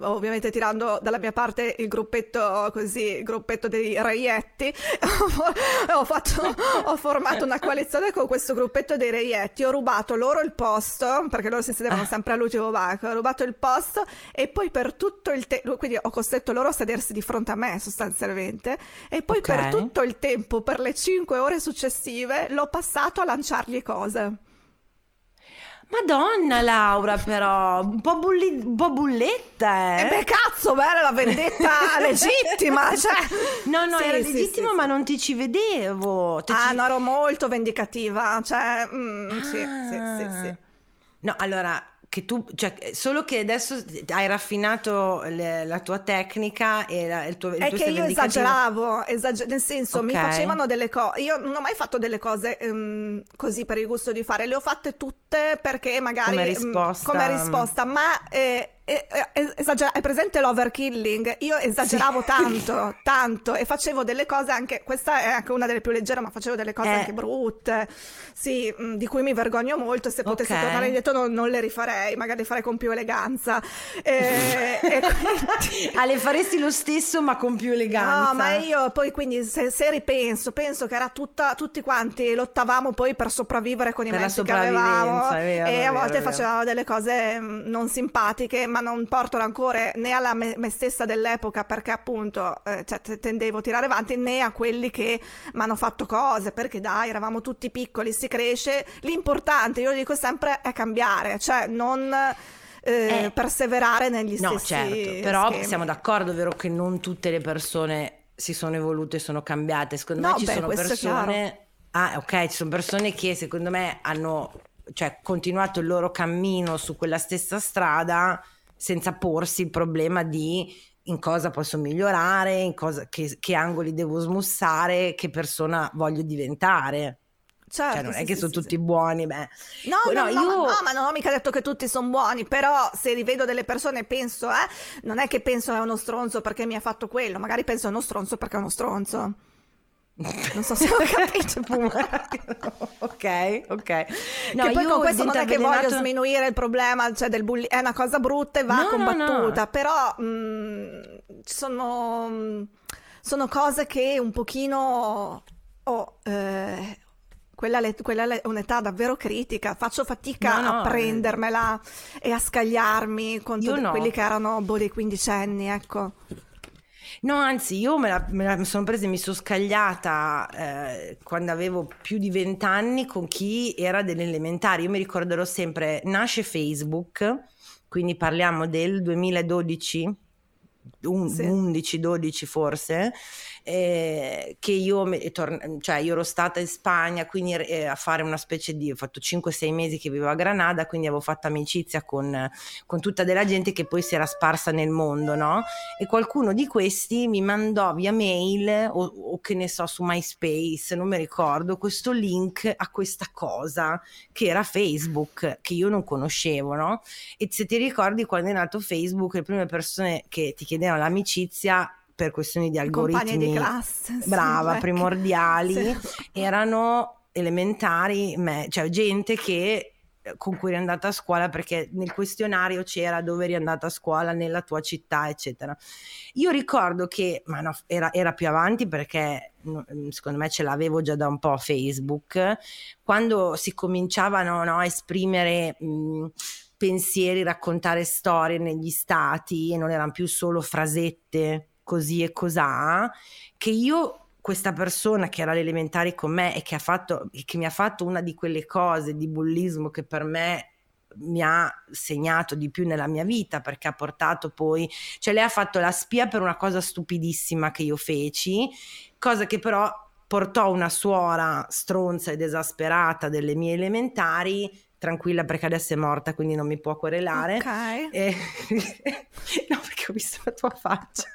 ovviamente tirando dalla mia parte il gruppetto così, il gruppetto dei reietti, ho, fatto, ho formato una coalizione con questo gruppetto dei reietti, ho rubato loro il posto, perché loro si sedevano ah. sempre all'ultimo banco, ho rubato il posto e poi per tutto il tempo, quindi ho costretto loro a sedersi di fronte a me sostanzialmente, e poi okay. per tutto il tempo, per le cinque ore successive, l'ho passato a lanciargli cose. Madonna Laura però, un po', bulli- un po bulletta eh. E beh cazzo, beh, era la vendetta legittima, cioè... No, no, sì, era sì, legittima sì, ma non ti ci vedevo. Te ah, ci... no, ero molto vendicativa, cioè... Mm, ah. sì, sì, sì, sì. No, allora, che tu, cioè, solo che adesso hai raffinato le, la tua tecnica e la, il tuo il È tuo che io esageravo, esager- nel senso okay. mi facevano delle cose, io non ho mai fatto delle cose um, così per il gusto di fare, le ho fatte tutte perché magari come risposta, um, come risposta ma eh, Esager- è presente l'overkilling? Io esageravo sì. tanto, tanto e facevo delle cose anche, questa è anche una delle più leggere, ma facevo delle cose eh. anche brutte, sì, mm, di cui mi vergogno molto. Se potessi okay. tornare indietro non, non, le rifarei, magari farei con più eleganza. E, e quindi... ah, le faresti lo stesso, ma con più eleganza. No, ma io poi quindi se, se ripenso, penso che era tutta, tutti quanti lottavamo poi per sopravvivere con i mezzi che avevamo vero, e a volte facevamo delle cose mm, non simpatiche ma non porto rancore né alla me, me stessa dell'epoca perché appunto eh, cioè, tendevo a tirare avanti né a quelli che mi hanno fatto cose perché dai eravamo tutti piccoli, si cresce, l'importante io dico sempre è cambiare, cioè non... Eh, eh, perseverare negli no, stessi certo, però schemi. siamo d'accordo, vero che non tutte le persone si sono evolute sono cambiate. Secondo no, me ci beh, sono persone. Ah, ok, ci sono persone che secondo me hanno cioè, continuato il loro cammino su quella stessa strada senza porsi il problema di in cosa posso migliorare, in cosa, che, che angoli devo smussare, che persona voglio diventare. Certo, cioè, non sì, è che sì, sono sì, tutti buoni, beh. No, no, no, io... no, ma non ho mica detto che tutti sono buoni, però se rivedo delle persone penso, eh, non è che penso è uno stronzo perché mi ha fatto quello, magari penso è uno stronzo perché è uno stronzo. Non so se ho capito. ok, ok. No, che poi con questo non è che voglio sminuire il problema, cioè del bulli- è una cosa brutta e va no, combattuta, no, no. però mh, mm, sono, sono cose che un pochino ho... Eh, quella, quella, è un'età davvero critica, faccio fatica no, no, a prendermela eh. e a scagliarmi contro no. quelli che erano boh, dei quindicenni, ecco. No, anzi, io me la, me la sono presa e mi sono scagliata eh, quando avevo più di vent'anni con chi era delle elementari. Io mi ricorderò sempre, nasce Facebook, quindi parliamo del 2012, un, sì. 11-12 forse, eh, che io, tor- cioè io ero stata in Spagna quindi eh, a fare una specie di, ho fatto 5-6 mesi che vivevo a Granada, quindi avevo fatto amicizia con, con tutta della gente che poi si era sparsa nel mondo, no? E qualcuno di questi mi mandò via mail o, o che ne so su MySpace, non mi ricordo, questo link a questa cosa che era Facebook, che io non conoscevo, no? E se ti ricordi quando è nato Facebook, le prime persone che ti chiedevano l'amicizia per questioni di algoritmi di classe, brava, sì, primordiali, sì. erano elementari, cioè gente che con cui eri andata a scuola perché nel questionario c'era dove eri andata a scuola nella tua città eccetera io ricordo che ma no, era, era, più avanti perché mm, secondo me ce l'avevo già da un po' Facebook quando si cominciavano no, a esprimere mh, mm, pensieri raccontare storie negli stati e non erano più solo frasette così e cos'ha che io questa persona che era all'elementare con me e che, ha fatto, che mi ha fatto una di quelle cose di bullismo che per me mi ha segnato di più nella mia vita perché ha portato poi, cioè lei ha fatto la spia per una cosa stupidissima che io feci, cosa che però portò una suora stronza ed esasperata delle mie elementari tranquilla perché adesso è morta, quindi non mi può querelare. Ok. E... no, perché ho visto la tua faccia.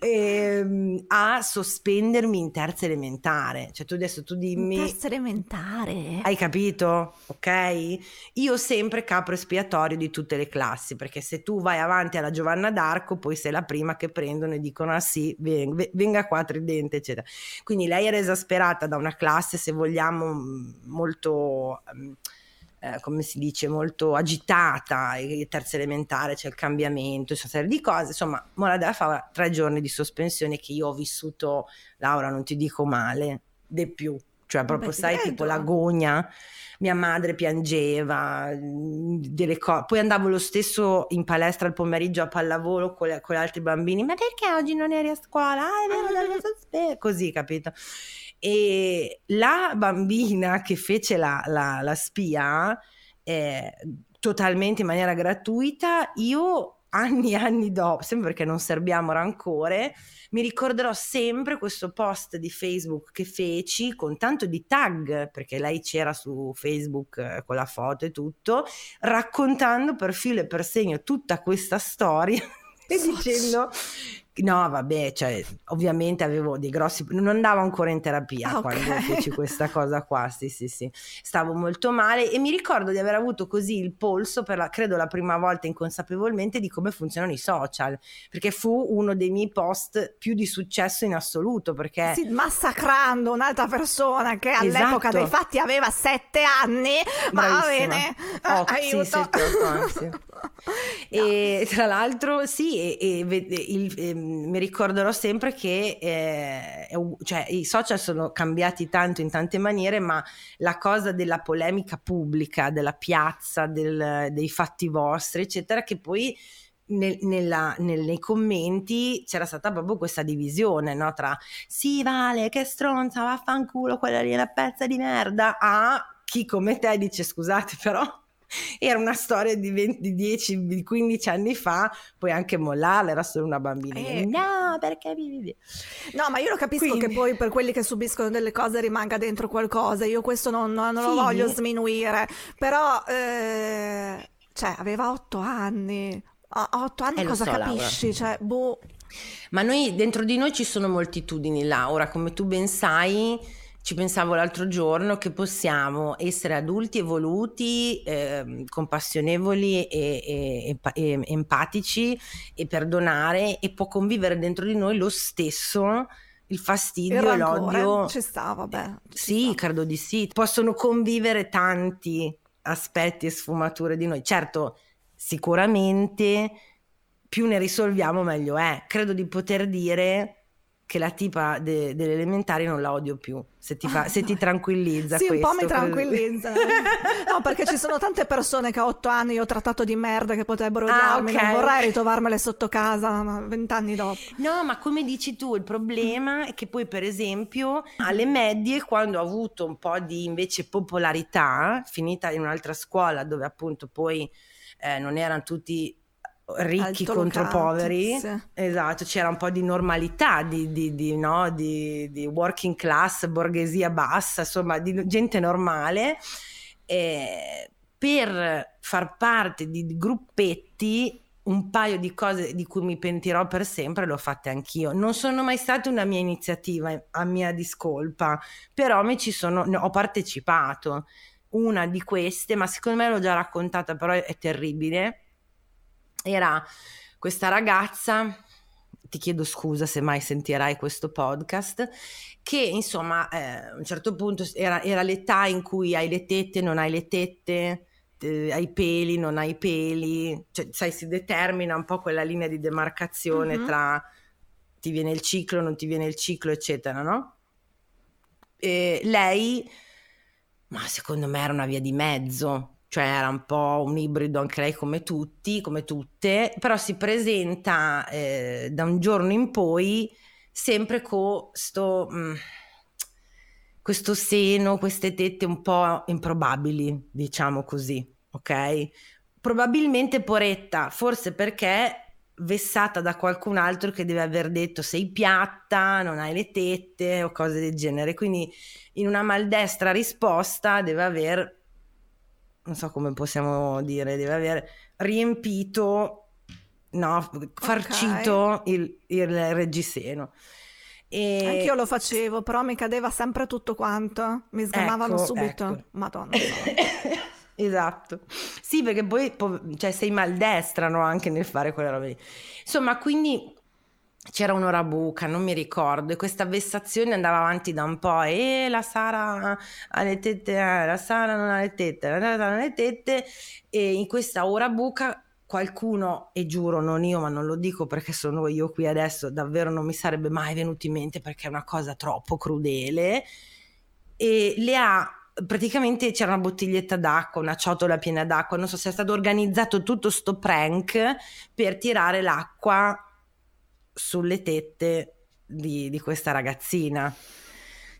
e, ehm, a sospendermi in terza elementare. Cioè tu adesso tu dimmi... In terza elementare? Hai capito? Ok? Io sempre capro espiatorio di tutte le classi, perché se tu vai avanti alla Giovanna d'Arco, poi sei la prima che prendono e dicono ah sì, venga, venga qua tridente, eccetera. Quindi lei era esasperata da una classe, se vogliamo, molto... Um, eh, come si dice, molto agitata, terza elementare c'è il cambiamento, una serie di cose, insomma, Mora della Favola, tre giorni di sospensione che io ho vissuto, Laura, non ti dico male, di più, cioè proprio Beh, sai, tipo l'agonia, mia madre piangeva, mm, delle cose, poi andavo lo stesso in palestra al pomeriggio a pallavolo con, le, con gli altri bambini, ma perché oggi non eri a scuola? Ah, è vero, ah. così, capito? E la bambina che fece la, la, la spia eh, totalmente in maniera gratuita, io anni e anni dopo, sempre perché non serbiamo rancore, mi ricorderò sempre questo post di Facebook che feci con tanto di tag, perché lei c'era su Facebook eh, con la foto e tutto, raccontando per filo e per segno tutta questa storia e dicendo No, vabbè, cioè, ovviamente avevo dei grossi... Non andavo ancora in terapia ah, okay. quando feci questa cosa qua, sì, sì, sì. Stavo molto male e mi ricordo di aver avuto così il polso per la, credo la prima volta inconsapevolmente di come funzionano i social, perché fu uno dei miei post più di successo in assoluto, perché... Sì, massacrando un'altra persona che all'epoca esatto. dei fatti aveva sette anni, ma va bene, oh, aiuto. Sì, sì, sì. E tra l'altro sì, e, e, il, e, mi ricorderò sempre che eh, cioè, i social sono cambiati tanto in tante maniere, ma la cosa della polemica pubblica, della piazza, del, dei fatti vostri, eccetera, che poi nel, nella, nel, nei commenti c'era stata proprio questa divisione no? tra sì vale che stronza vaffanculo quella lì è una pezza di merda a chi come te dice scusate però era una storia di, 20, di 10, di 15 anni fa, poi anche mollarla, era solo una bambina. Eh. No, perché vivi? No, ma io lo capisco Quindi. che poi per quelli che subiscono delle cose rimanga dentro qualcosa, io questo non, non sì. lo voglio sminuire, però, eh, cioè, aveva 8 anni. A 8 anni eh, cosa so, capisci? Cioè, boh. Ma noi, dentro di noi ci sono moltitudini, Laura, come tu ben sai ci pensavo l'altro giorno che possiamo essere adulti evoluti, eh, compassionevoli e, e, e, empatici e perdonare e può convivere dentro di noi lo stesso il fastidio e l'odio. Ci sta, vabbè. Ci sì, sta. credo di sì. Possono convivere tanti aspetti e sfumature di noi. Certo, sicuramente più ne risolviamo meglio è. Credo di poter dire che la tipa de- delle elementari non la odio più, se ti, fa, se ti tranquillizza. sì, questo, un po' mi tranquillizza. no, perché ci sono tante persone che a otto anni ho trattato di merda che potrebbero ah, odiarmi, okay. non vorrei ritrovarmele sotto casa vent'anni dopo. No, ma come dici tu, il problema è che poi per esempio alle medie, quando ho avuto un po' di invece popolarità, finita in un'altra scuola dove appunto poi eh, non erano tutti ricchi contro poveri, esatto, c'era un po' di normalità, di, di, di, no? di, working class, borghesia bassa, insomma, di gente normale. E per far parte di gruppetti un paio di cose di cui mi pentirò per sempre le ho fatte anch'io. Non sono mai stata una mia iniziativa a mia discolpa, però mi ci sono, ho partecipato. Una di queste, ma secondo me l'ho già raccontata, però è terribile era questa ragazza ti chiedo scusa se mai sentirai questo podcast, che insomma eh, a un certo punto era, era, l'età in cui hai le tette, non hai le tette, eh, hai peli, non hai peli, cioè sai si determina un po' quella linea di demarcazione mm-hmm. tra ti viene il ciclo, non ti viene il ciclo, eccetera, no? E lei, ma secondo me era una via di mezzo, cioè era un po' un ibrido anche lei come tutti, come tutte, però si presenta eh, da un giorno in poi sempre con sto, mh, mm, questo seno, queste tette un po' improbabili, diciamo così, ok? Probabilmente poretta, forse perché vessata da qualcun altro che deve aver detto sei piatta, non hai le tette o cose del genere. Quindi in una maldestra risposta deve aver, non so come possiamo dire, deve aver riempito, no, farcito okay. il, il reggiseno. E... Anch'io lo facevo, però mi cadeva sempre tutto quanto, mi sgamavano ecco, subito. Ecco. Madonna. Esatto. Sì, perché poi cioè, sei maldestra no? anche nel fare quelle robe lì. Insomma, quindi c'era un'ora buca, non mi ricordo, e questa vessazione andava avanti da un po', e la Sara ha le tette, eh, la Sara non ha le tette, la Sara non ha le tette, e in questa ora buca qualcuno, e giuro non io, ma non lo dico perché sono io qui adesso, davvero non mi sarebbe mai venuto in mente perché è una cosa troppo crudele, e le ha praticamente c'era una bottiglietta d'acqua, una ciotola piena d'acqua, non so se è stato organizzato tutto sto prank per tirare l'acqua sulle tette di, di questa ragazzina,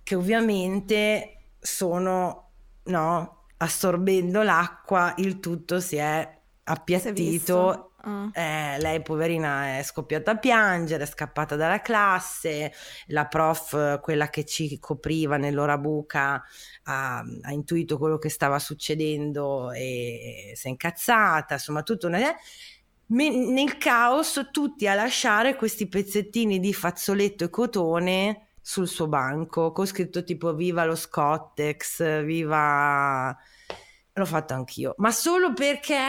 che ovviamente sono, no, assorbendo l'acqua, il tutto si è appiattito. Uh. Eh, lei poverina è scoppiata a piangere, è scappata dalla classe, la prof, quella che ci copriva nell'ora buca, ha, ha intuito quello che stava succedendo e si è incazzata, insomma tutto una... nel caos tutti a lasciare questi pezzettini di fazzoletto e cotone sul suo banco con scritto tipo viva lo Scottex, viva... L'ho fatto anch'io, ma solo perché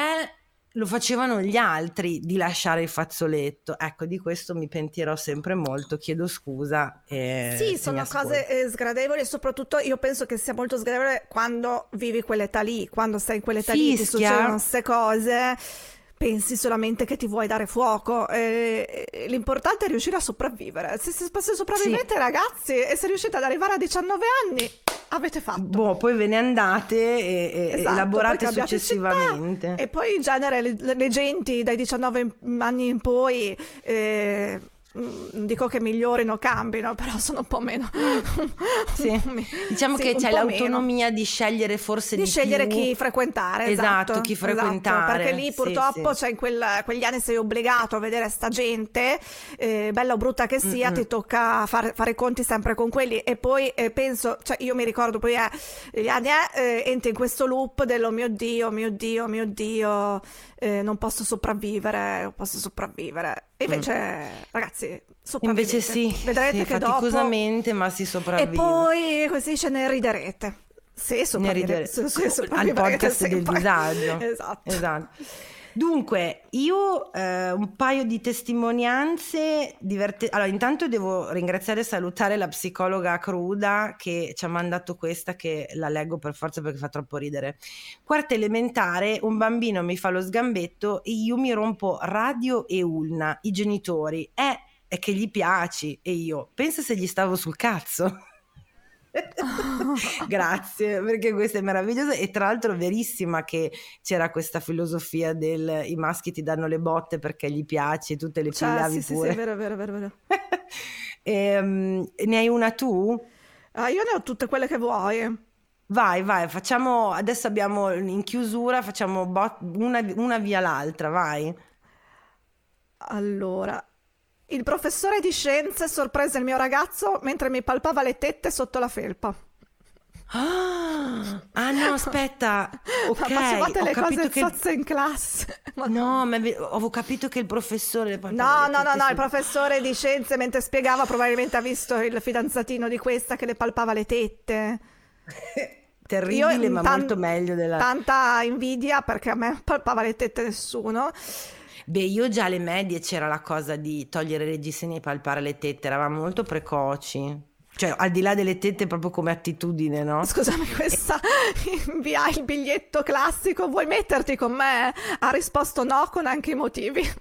lo facevano gli altri di lasciare il fazzoletto. Ecco, di questo mi pentirò sempre molto, chiedo scusa. sì, sono cose eh, sgradevoli e soprattutto io penso che sia molto sgradevole quando vivi quell'età lì, quando stai in quell'età Fischia. lì, ti succedono queste cose pensi solamente che ti vuoi dare fuoco. Eh, l'importante è riuscire a sopravvivere. Se, se, se sopravvivete, sì. ragazzi, e se riuscite ad arrivare a 19 anni, avete fatto. Boh, poi ve ne andate e, esatto, elaborate successivamente. e poi in genere le, le, genti dai 19 anni in poi. Eh, non mm, dico che migliorino, cambino, però sono un po' meno. sì. diciamo sì, che c'è l'autonomia meno. di scegliere forse di, di scegliere più. chi frequentare. Esatto, esatto chi frequentare. Esatto, perché lì purtroppo sì, sì. in quel, quegli anni sei obbligato a vedere sta gente, eh, bella o brutta che sia, mm-hmm. ti tocca fare, fare i conti sempre con quelli. E poi eh, penso, cioè io mi ricordo poi eh, gli anni eh, entri in questo loop dello mio Dio, mio Dio, mio Dio eh, non posso sopravvivere, posso sopravvivere. Invece, mm. ragazzi, Invece sì, vedrete sì, che faticosamente, dopo... ma si sopravvive. E poi così ce ne riderete. Sì, sopravvivere. Ne riderete. Al podcast sempre. del disagio. esatto. esatto. Dunque, io eh, un paio di testimonianze divertenti. Allora, intanto devo ringraziare e salutare la psicologa Cruda che ci ha mandato questa, che la leggo per forza perché fa troppo ridere. Quarta elementare, un bambino mi fa lo sgambetto e io mi rompo radio e ulna, i genitori. Eh, è che gli piaci e io, pensa se gli stavo sul cazzo. Grazie, perché questa è meravigliosa e tra l'altro verissima che c'era questa filosofia del i maschi ti danno le botte perché gli piaci, tutte le cioè, pigliavi sì, pure. Sì, sì, vero, vero, vero. vero. e, um, ne hai una tu? Ah, io ne ho tutte quelle che vuoi. Vai, vai, facciamo, adesso abbiamo in chiusura, facciamo bot, una, una via l'altra, vai. Allora, il professore di scienze sorprese il mio ragazzo mentre mi palpava le tette sotto la felpa. Ah, ah no, aspetta. Ok, ma facevate le cose che... zozze in classe. Ma no, ma avevo capito che il professore... No, no, no, no, il professore di scienze mentre spiegava probabilmente ha visto il fidanzatino di questa che le palpava le tette. Terribile, Io, ma tan- molto meglio della... Tanta invidia perché a me palpava le tette nessuno. Beh, io già alle medie c'era la cosa di togliere i reggiseni e palpare le tette, eravamo molto precoci. Cioè, al di là delle tette, proprio come attitudine, no? Scusami, questa invia il biglietto classico. Vuoi metterti con me? Ha risposto no con anche i motivi.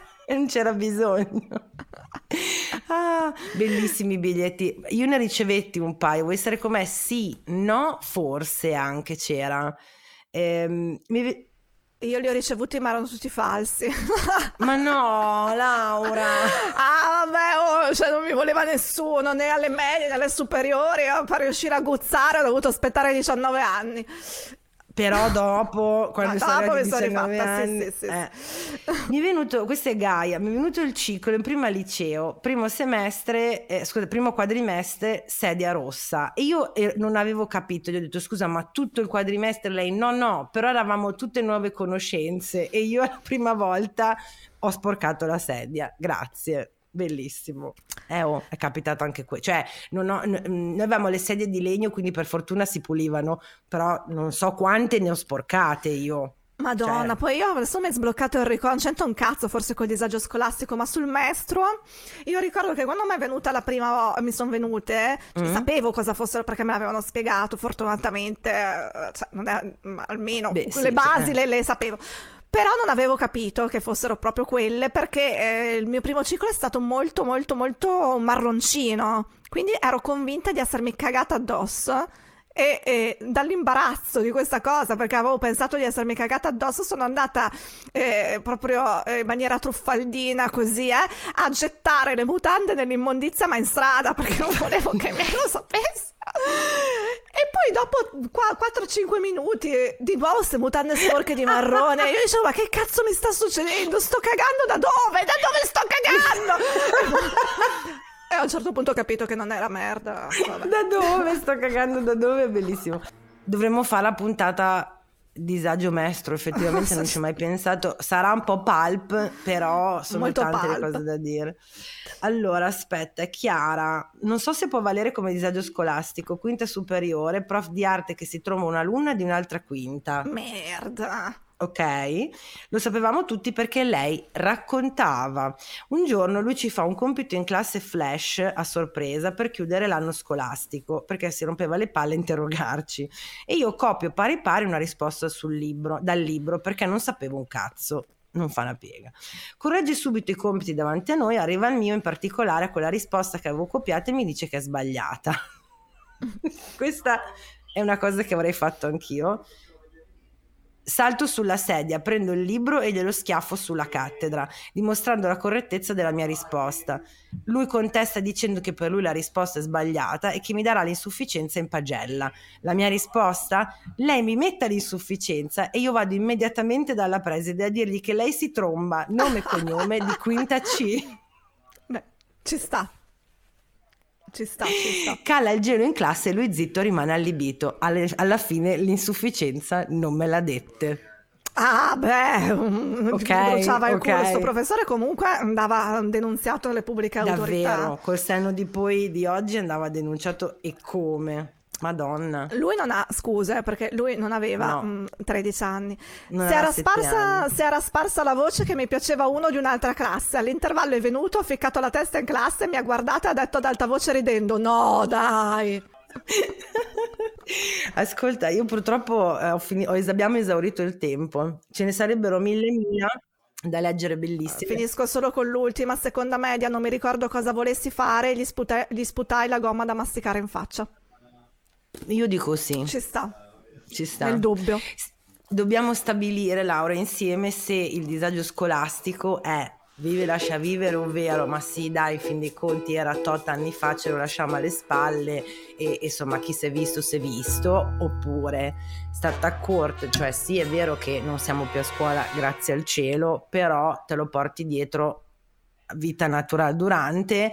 non c'era bisogno. Ah, bellissimi biglietti. Io ne ricevetti un paio. Vuoi essere con me? Sì, no, forse anche c'era. Ehm, mi, io li ho ricevuti, ma erano tutti falsi. ma no, Laura. ah, vabbè, oh, cioè non mi voleva nessuno, né alle medie né alle superiori. Per riuscire a guzzare ho dovuto aspettare 19 anni. Però dopo, quando no, sono dopo arrivati sono 19 rifatta, anni, sì, sì, eh. mi è venuto, questo è Gaia, mi è venuto il ciclo in prima liceo, primo semestre, eh, scusa, primo quadrimestre, sedia rossa. E io eh, non avevo capito, gli ho detto scusa, ma tutto il quadrimestre lei? No, no, però eravamo tutte nuove conoscenze e io la prima volta ho sporcato la sedia, grazie bellissimo. Eh, oh, è capitato anche qui. Cioè, non ho, n- noi avevamo le sedie di legno, quindi per fortuna si pulivano, però non so quante ne ho sporcate io. Madonna, cioè... poi io adesso mi è sbloccato il ricordo, non c'entra un cazzo forse col disagio scolastico, ma sul maestro io ricordo che quando mi è venuta la prima volta, mi sono venute, cioè, mm-hmm. sapevo cosa fossero perché me l'avevano spiegato, fortunatamente, eh, cioè, è, almeno Beh, le sì, basi cioè... le, le sapevo. Però non avevo capito che fossero proprio quelle perché eh, il mio primo ciclo è stato molto molto molto marroncino. Quindi ero convinta di essermi cagata addosso. E, e, dall'imbarazzo di questa cosa, perché avevo pensato di essermi cagata addosso, sono andata eh, proprio in maniera truffaldina così, eh, a gettare le mutande nell'immondizia, ma in strada, perché non volevo che me lo sapesse. E poi dopo 4-5 minuti di nuovo queste mutande sporche di marrone. Io dicevo, ma che cazzo mi sta succedendo? Sto cagando da dove? Da dove sto cagando? e a un certo punto ho capito che non era merda. Vabbè. Da dove sto cagando? Da dove? Bellissimo. Dovremmo fare la puntata disagio maestro, effettivamente non ci ho mai pensato. Sarà un po' pulp, però sono Molto tante pulp. le cose da dire. Allora, aspetta, Chiara, non so se può valere come disagio scolastico, quinta superiore, prof di arte che si trova un'alunna di un'altra quinta. Merda ok? Lo sapevamo tutti perché lei raccontava. Un giorno lui ci fa un compito in classe flash a sorpresa per chiudere l'anno scolastico, perché si rompeva le palle a interrogarci. E io copio pari pari una risposta libro, dal libro perché non sapevo un cazzo. Non fa una piega. Corregge subito i compiti davanti a noi, arriva il mio in particolare a quella risposta che avevo copiato e mi dice che è sbagliata. Questa è una cosa che avrei fatto anch'io Salto sulla sedia, prendo il libro e glielo schiaffo sulla cattedra, dimostrando la correttezza della mia risposta. Lui contesta dicendo che per lui la risposta è sbagliata e che mi darà l'insufficienza in pagella. La mia risposta? Lei mi metta l'insufficienza e io vado immediatamente dalla preside a dirgli che lei si tromba, nome e cognome di quinta C. Beh, ci sta. Ci sta, ci sta. Cala il gelo in classe e lui zitto rimane allibito. Alla fine l'insufficienza non me l'ha dette. Ah, beh, okay, bruciava il okay. culo. Questo professore comunque andava denunziato alle pubbliche autorità. Davvero, col senno di poi di oggi andava denunciato e come? Madonna. Lui non ha scuse perché lui non aveva no. mh, 13 anni. Si era, sparsa, si era, sparsa, la voce che mi piaceva uno di un'altra classe. All'intervallo è venuto, ha ficcato la testa in classe, mi ha guardata e ha detto ad alta voce ridendo: No, dai. Ascolta, io purtroppo eh, ho fini- ho es- abbiamo esaurito il tempo. Ce ne sarebbero mille mila da leggere bellissime. Finisco solo con l'ultima, seconda media, non mi ricordo cosa volessi fare, gli, sputai, gli sputai la gomma da masticare in faccia. Io dico sì. Ci sta. Ci sta. Nel dubbio. Dobbiamo stabilire, Laura, insieme se il disagio scolastico è vive lascia vivere, ovvero ma sì dai, in fin dei conti era tot anni fa, ce lo lasciamo alle spalle e insomma chi si è visto si è visto, oppure stata corto, cioè sì è vero che non siamo più a scuola grazie al cielo, però te lo porti dietro vita naturale durante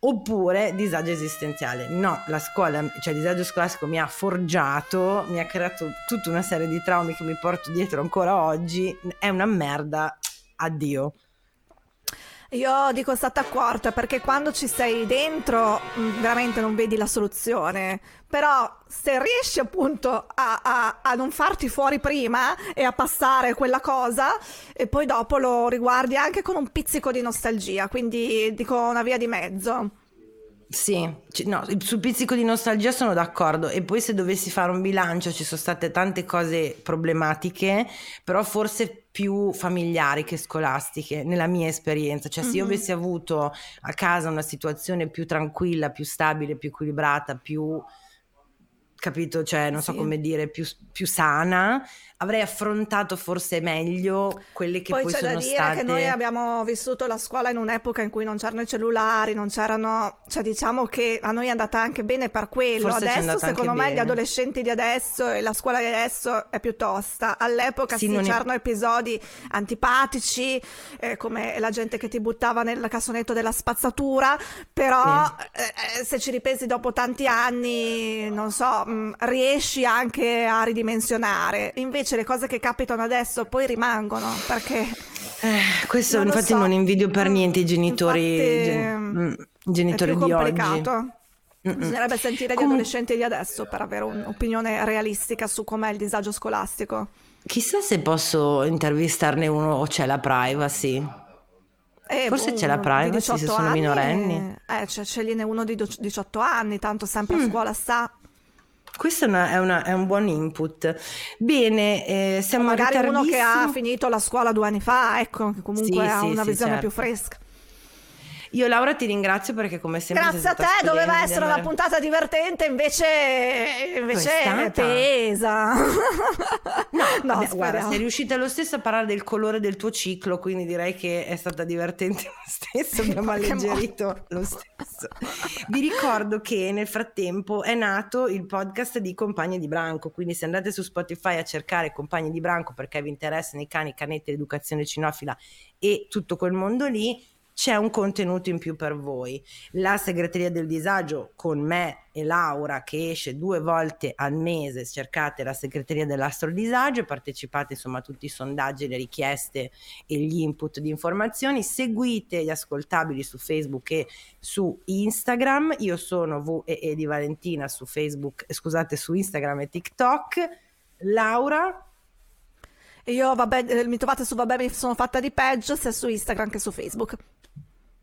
oppure disagio esistenziale. No, la scuola, cioè il disagio scolastico mi ha forgiato, mi ha creato tutta una serie di traumi che mi porto dietro ancora oggi, è una merda, addio. Io dico stata accorta perché quando ci sei dentro mm, veramente non vedi la soluzione. Però se riesci appunto a, a, a, non farti fuori prima e a passare quella cosa e poi dopo lo riguardi anche con un pizzico di nostalgia, quindi dico una via di mezzo. Sì, no, sul pizzico di nostalgia sono d'accordo. E poi se dovessi fare un bilancio ci sono state tante cose problematiche, però forse più familiari che scolastiche nella mia esperienza, cioè se io avessi avuto a casa una situazione più tranquilla, più stabile, più equilibrata, più capito, cioè non so come dire, più, più sana, avrei affrontato forse meglio quelle che poi, poi c'è sono da dire state... che noi abbiamo vissuto la scuola in un'epoca in cui non c'erano i cellulari, non c'erano, cioè diciamo che a noi è andata anche bene per quello. Forse adesso secondo me bene. gli adolescenti di adesso e la scuola di adesso è più tosta. All'epoca sì, sì c'erano è... episodi antipatici, eh, come la gente che ti buttava nel cassonetto della spazzatura, però sì. eh, se ci ripensi dopo tanti anni, non so, mh, mm, riesci anche a ridimensionare. Invece invece le cose che capitano adesso poi rimangono perché... Eh, questo non infatti so. non invidio per niente i genitori, infatti, gen- mm, genitori di complicato. oggi. Bisognerebbe sentire gli adolescenti di adesso per avere un'opinione realistica su com'è il disagio scolastico. Chissà se posso intervistarne uno o c'è la privacy. Eh, Forse c'è la privacy se sono anni, minorenni. Eh, c'è, c'è lì uno di 18 anni, tanto sempre mm. a scuola sta. Questo è, una, è, una, è, un buon input. Bene, eh, siamo magari uno che ha finito la scuola due anni fa, ecco, che comunque sì, ha sì, una sì, visione certo. più fresca. Io Laura ti ringrazio perché come sempre Grazie a te, doveva essere una puntata divertente, invece, invece è pesa. no, vabbè, guarda, sei riuscita lo stesso a parlare del colore del tuo ciclo, quindi direi che è stata divertente lo stesso, abbiamo alleggerito lo stesso. Vi ricordo che nel frattempo è nato il podcast di Compagni di Branco, quindi se andate su Spotify a cercare Compagni di Branco perché vi interessano i cani, i canetti, l'educazione cinofila e tutto quel mondo lì, c'è un contenuto in più per voi. La segreteria del disagio con me e Laura che esce due volte al mese, cercate la segreteria dell'astrodisagio e partecipate insomma a tutti i sondaggi, le richieste e gli input di informazioni. Seguite gli ascoltabili su Facebook e su Instagram. Io sono VE di Valentina su Facebook, eh, scusate, su Instagram e TikTok. Laura io vabbè, eh, mi trovate su Vabbè mi sono fatta di peggio sia su Instagram che su Facebook.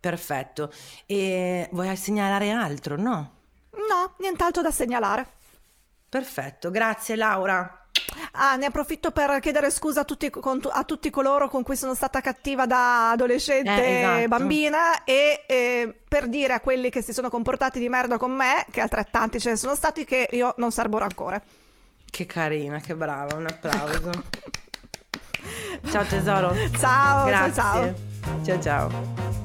Perfetto. E vuoi segnalare altro, no? No, nient'altro da segnalare. Perfetto, grazie Laura. Ah, ne approfitto per chiedere scusa a tutti, a tutti coloro con cui sono stata cattiva da adolescente e eh, esatto. bambina e eh, per dire a quelli che si sono comportati di merda con me, che altrettanti ce ne sono stati, che io non serbo rancore. Che carina, che brava, un applauso. ciao tesoro. Ciao, Grazie. ciao. Ciao ciao.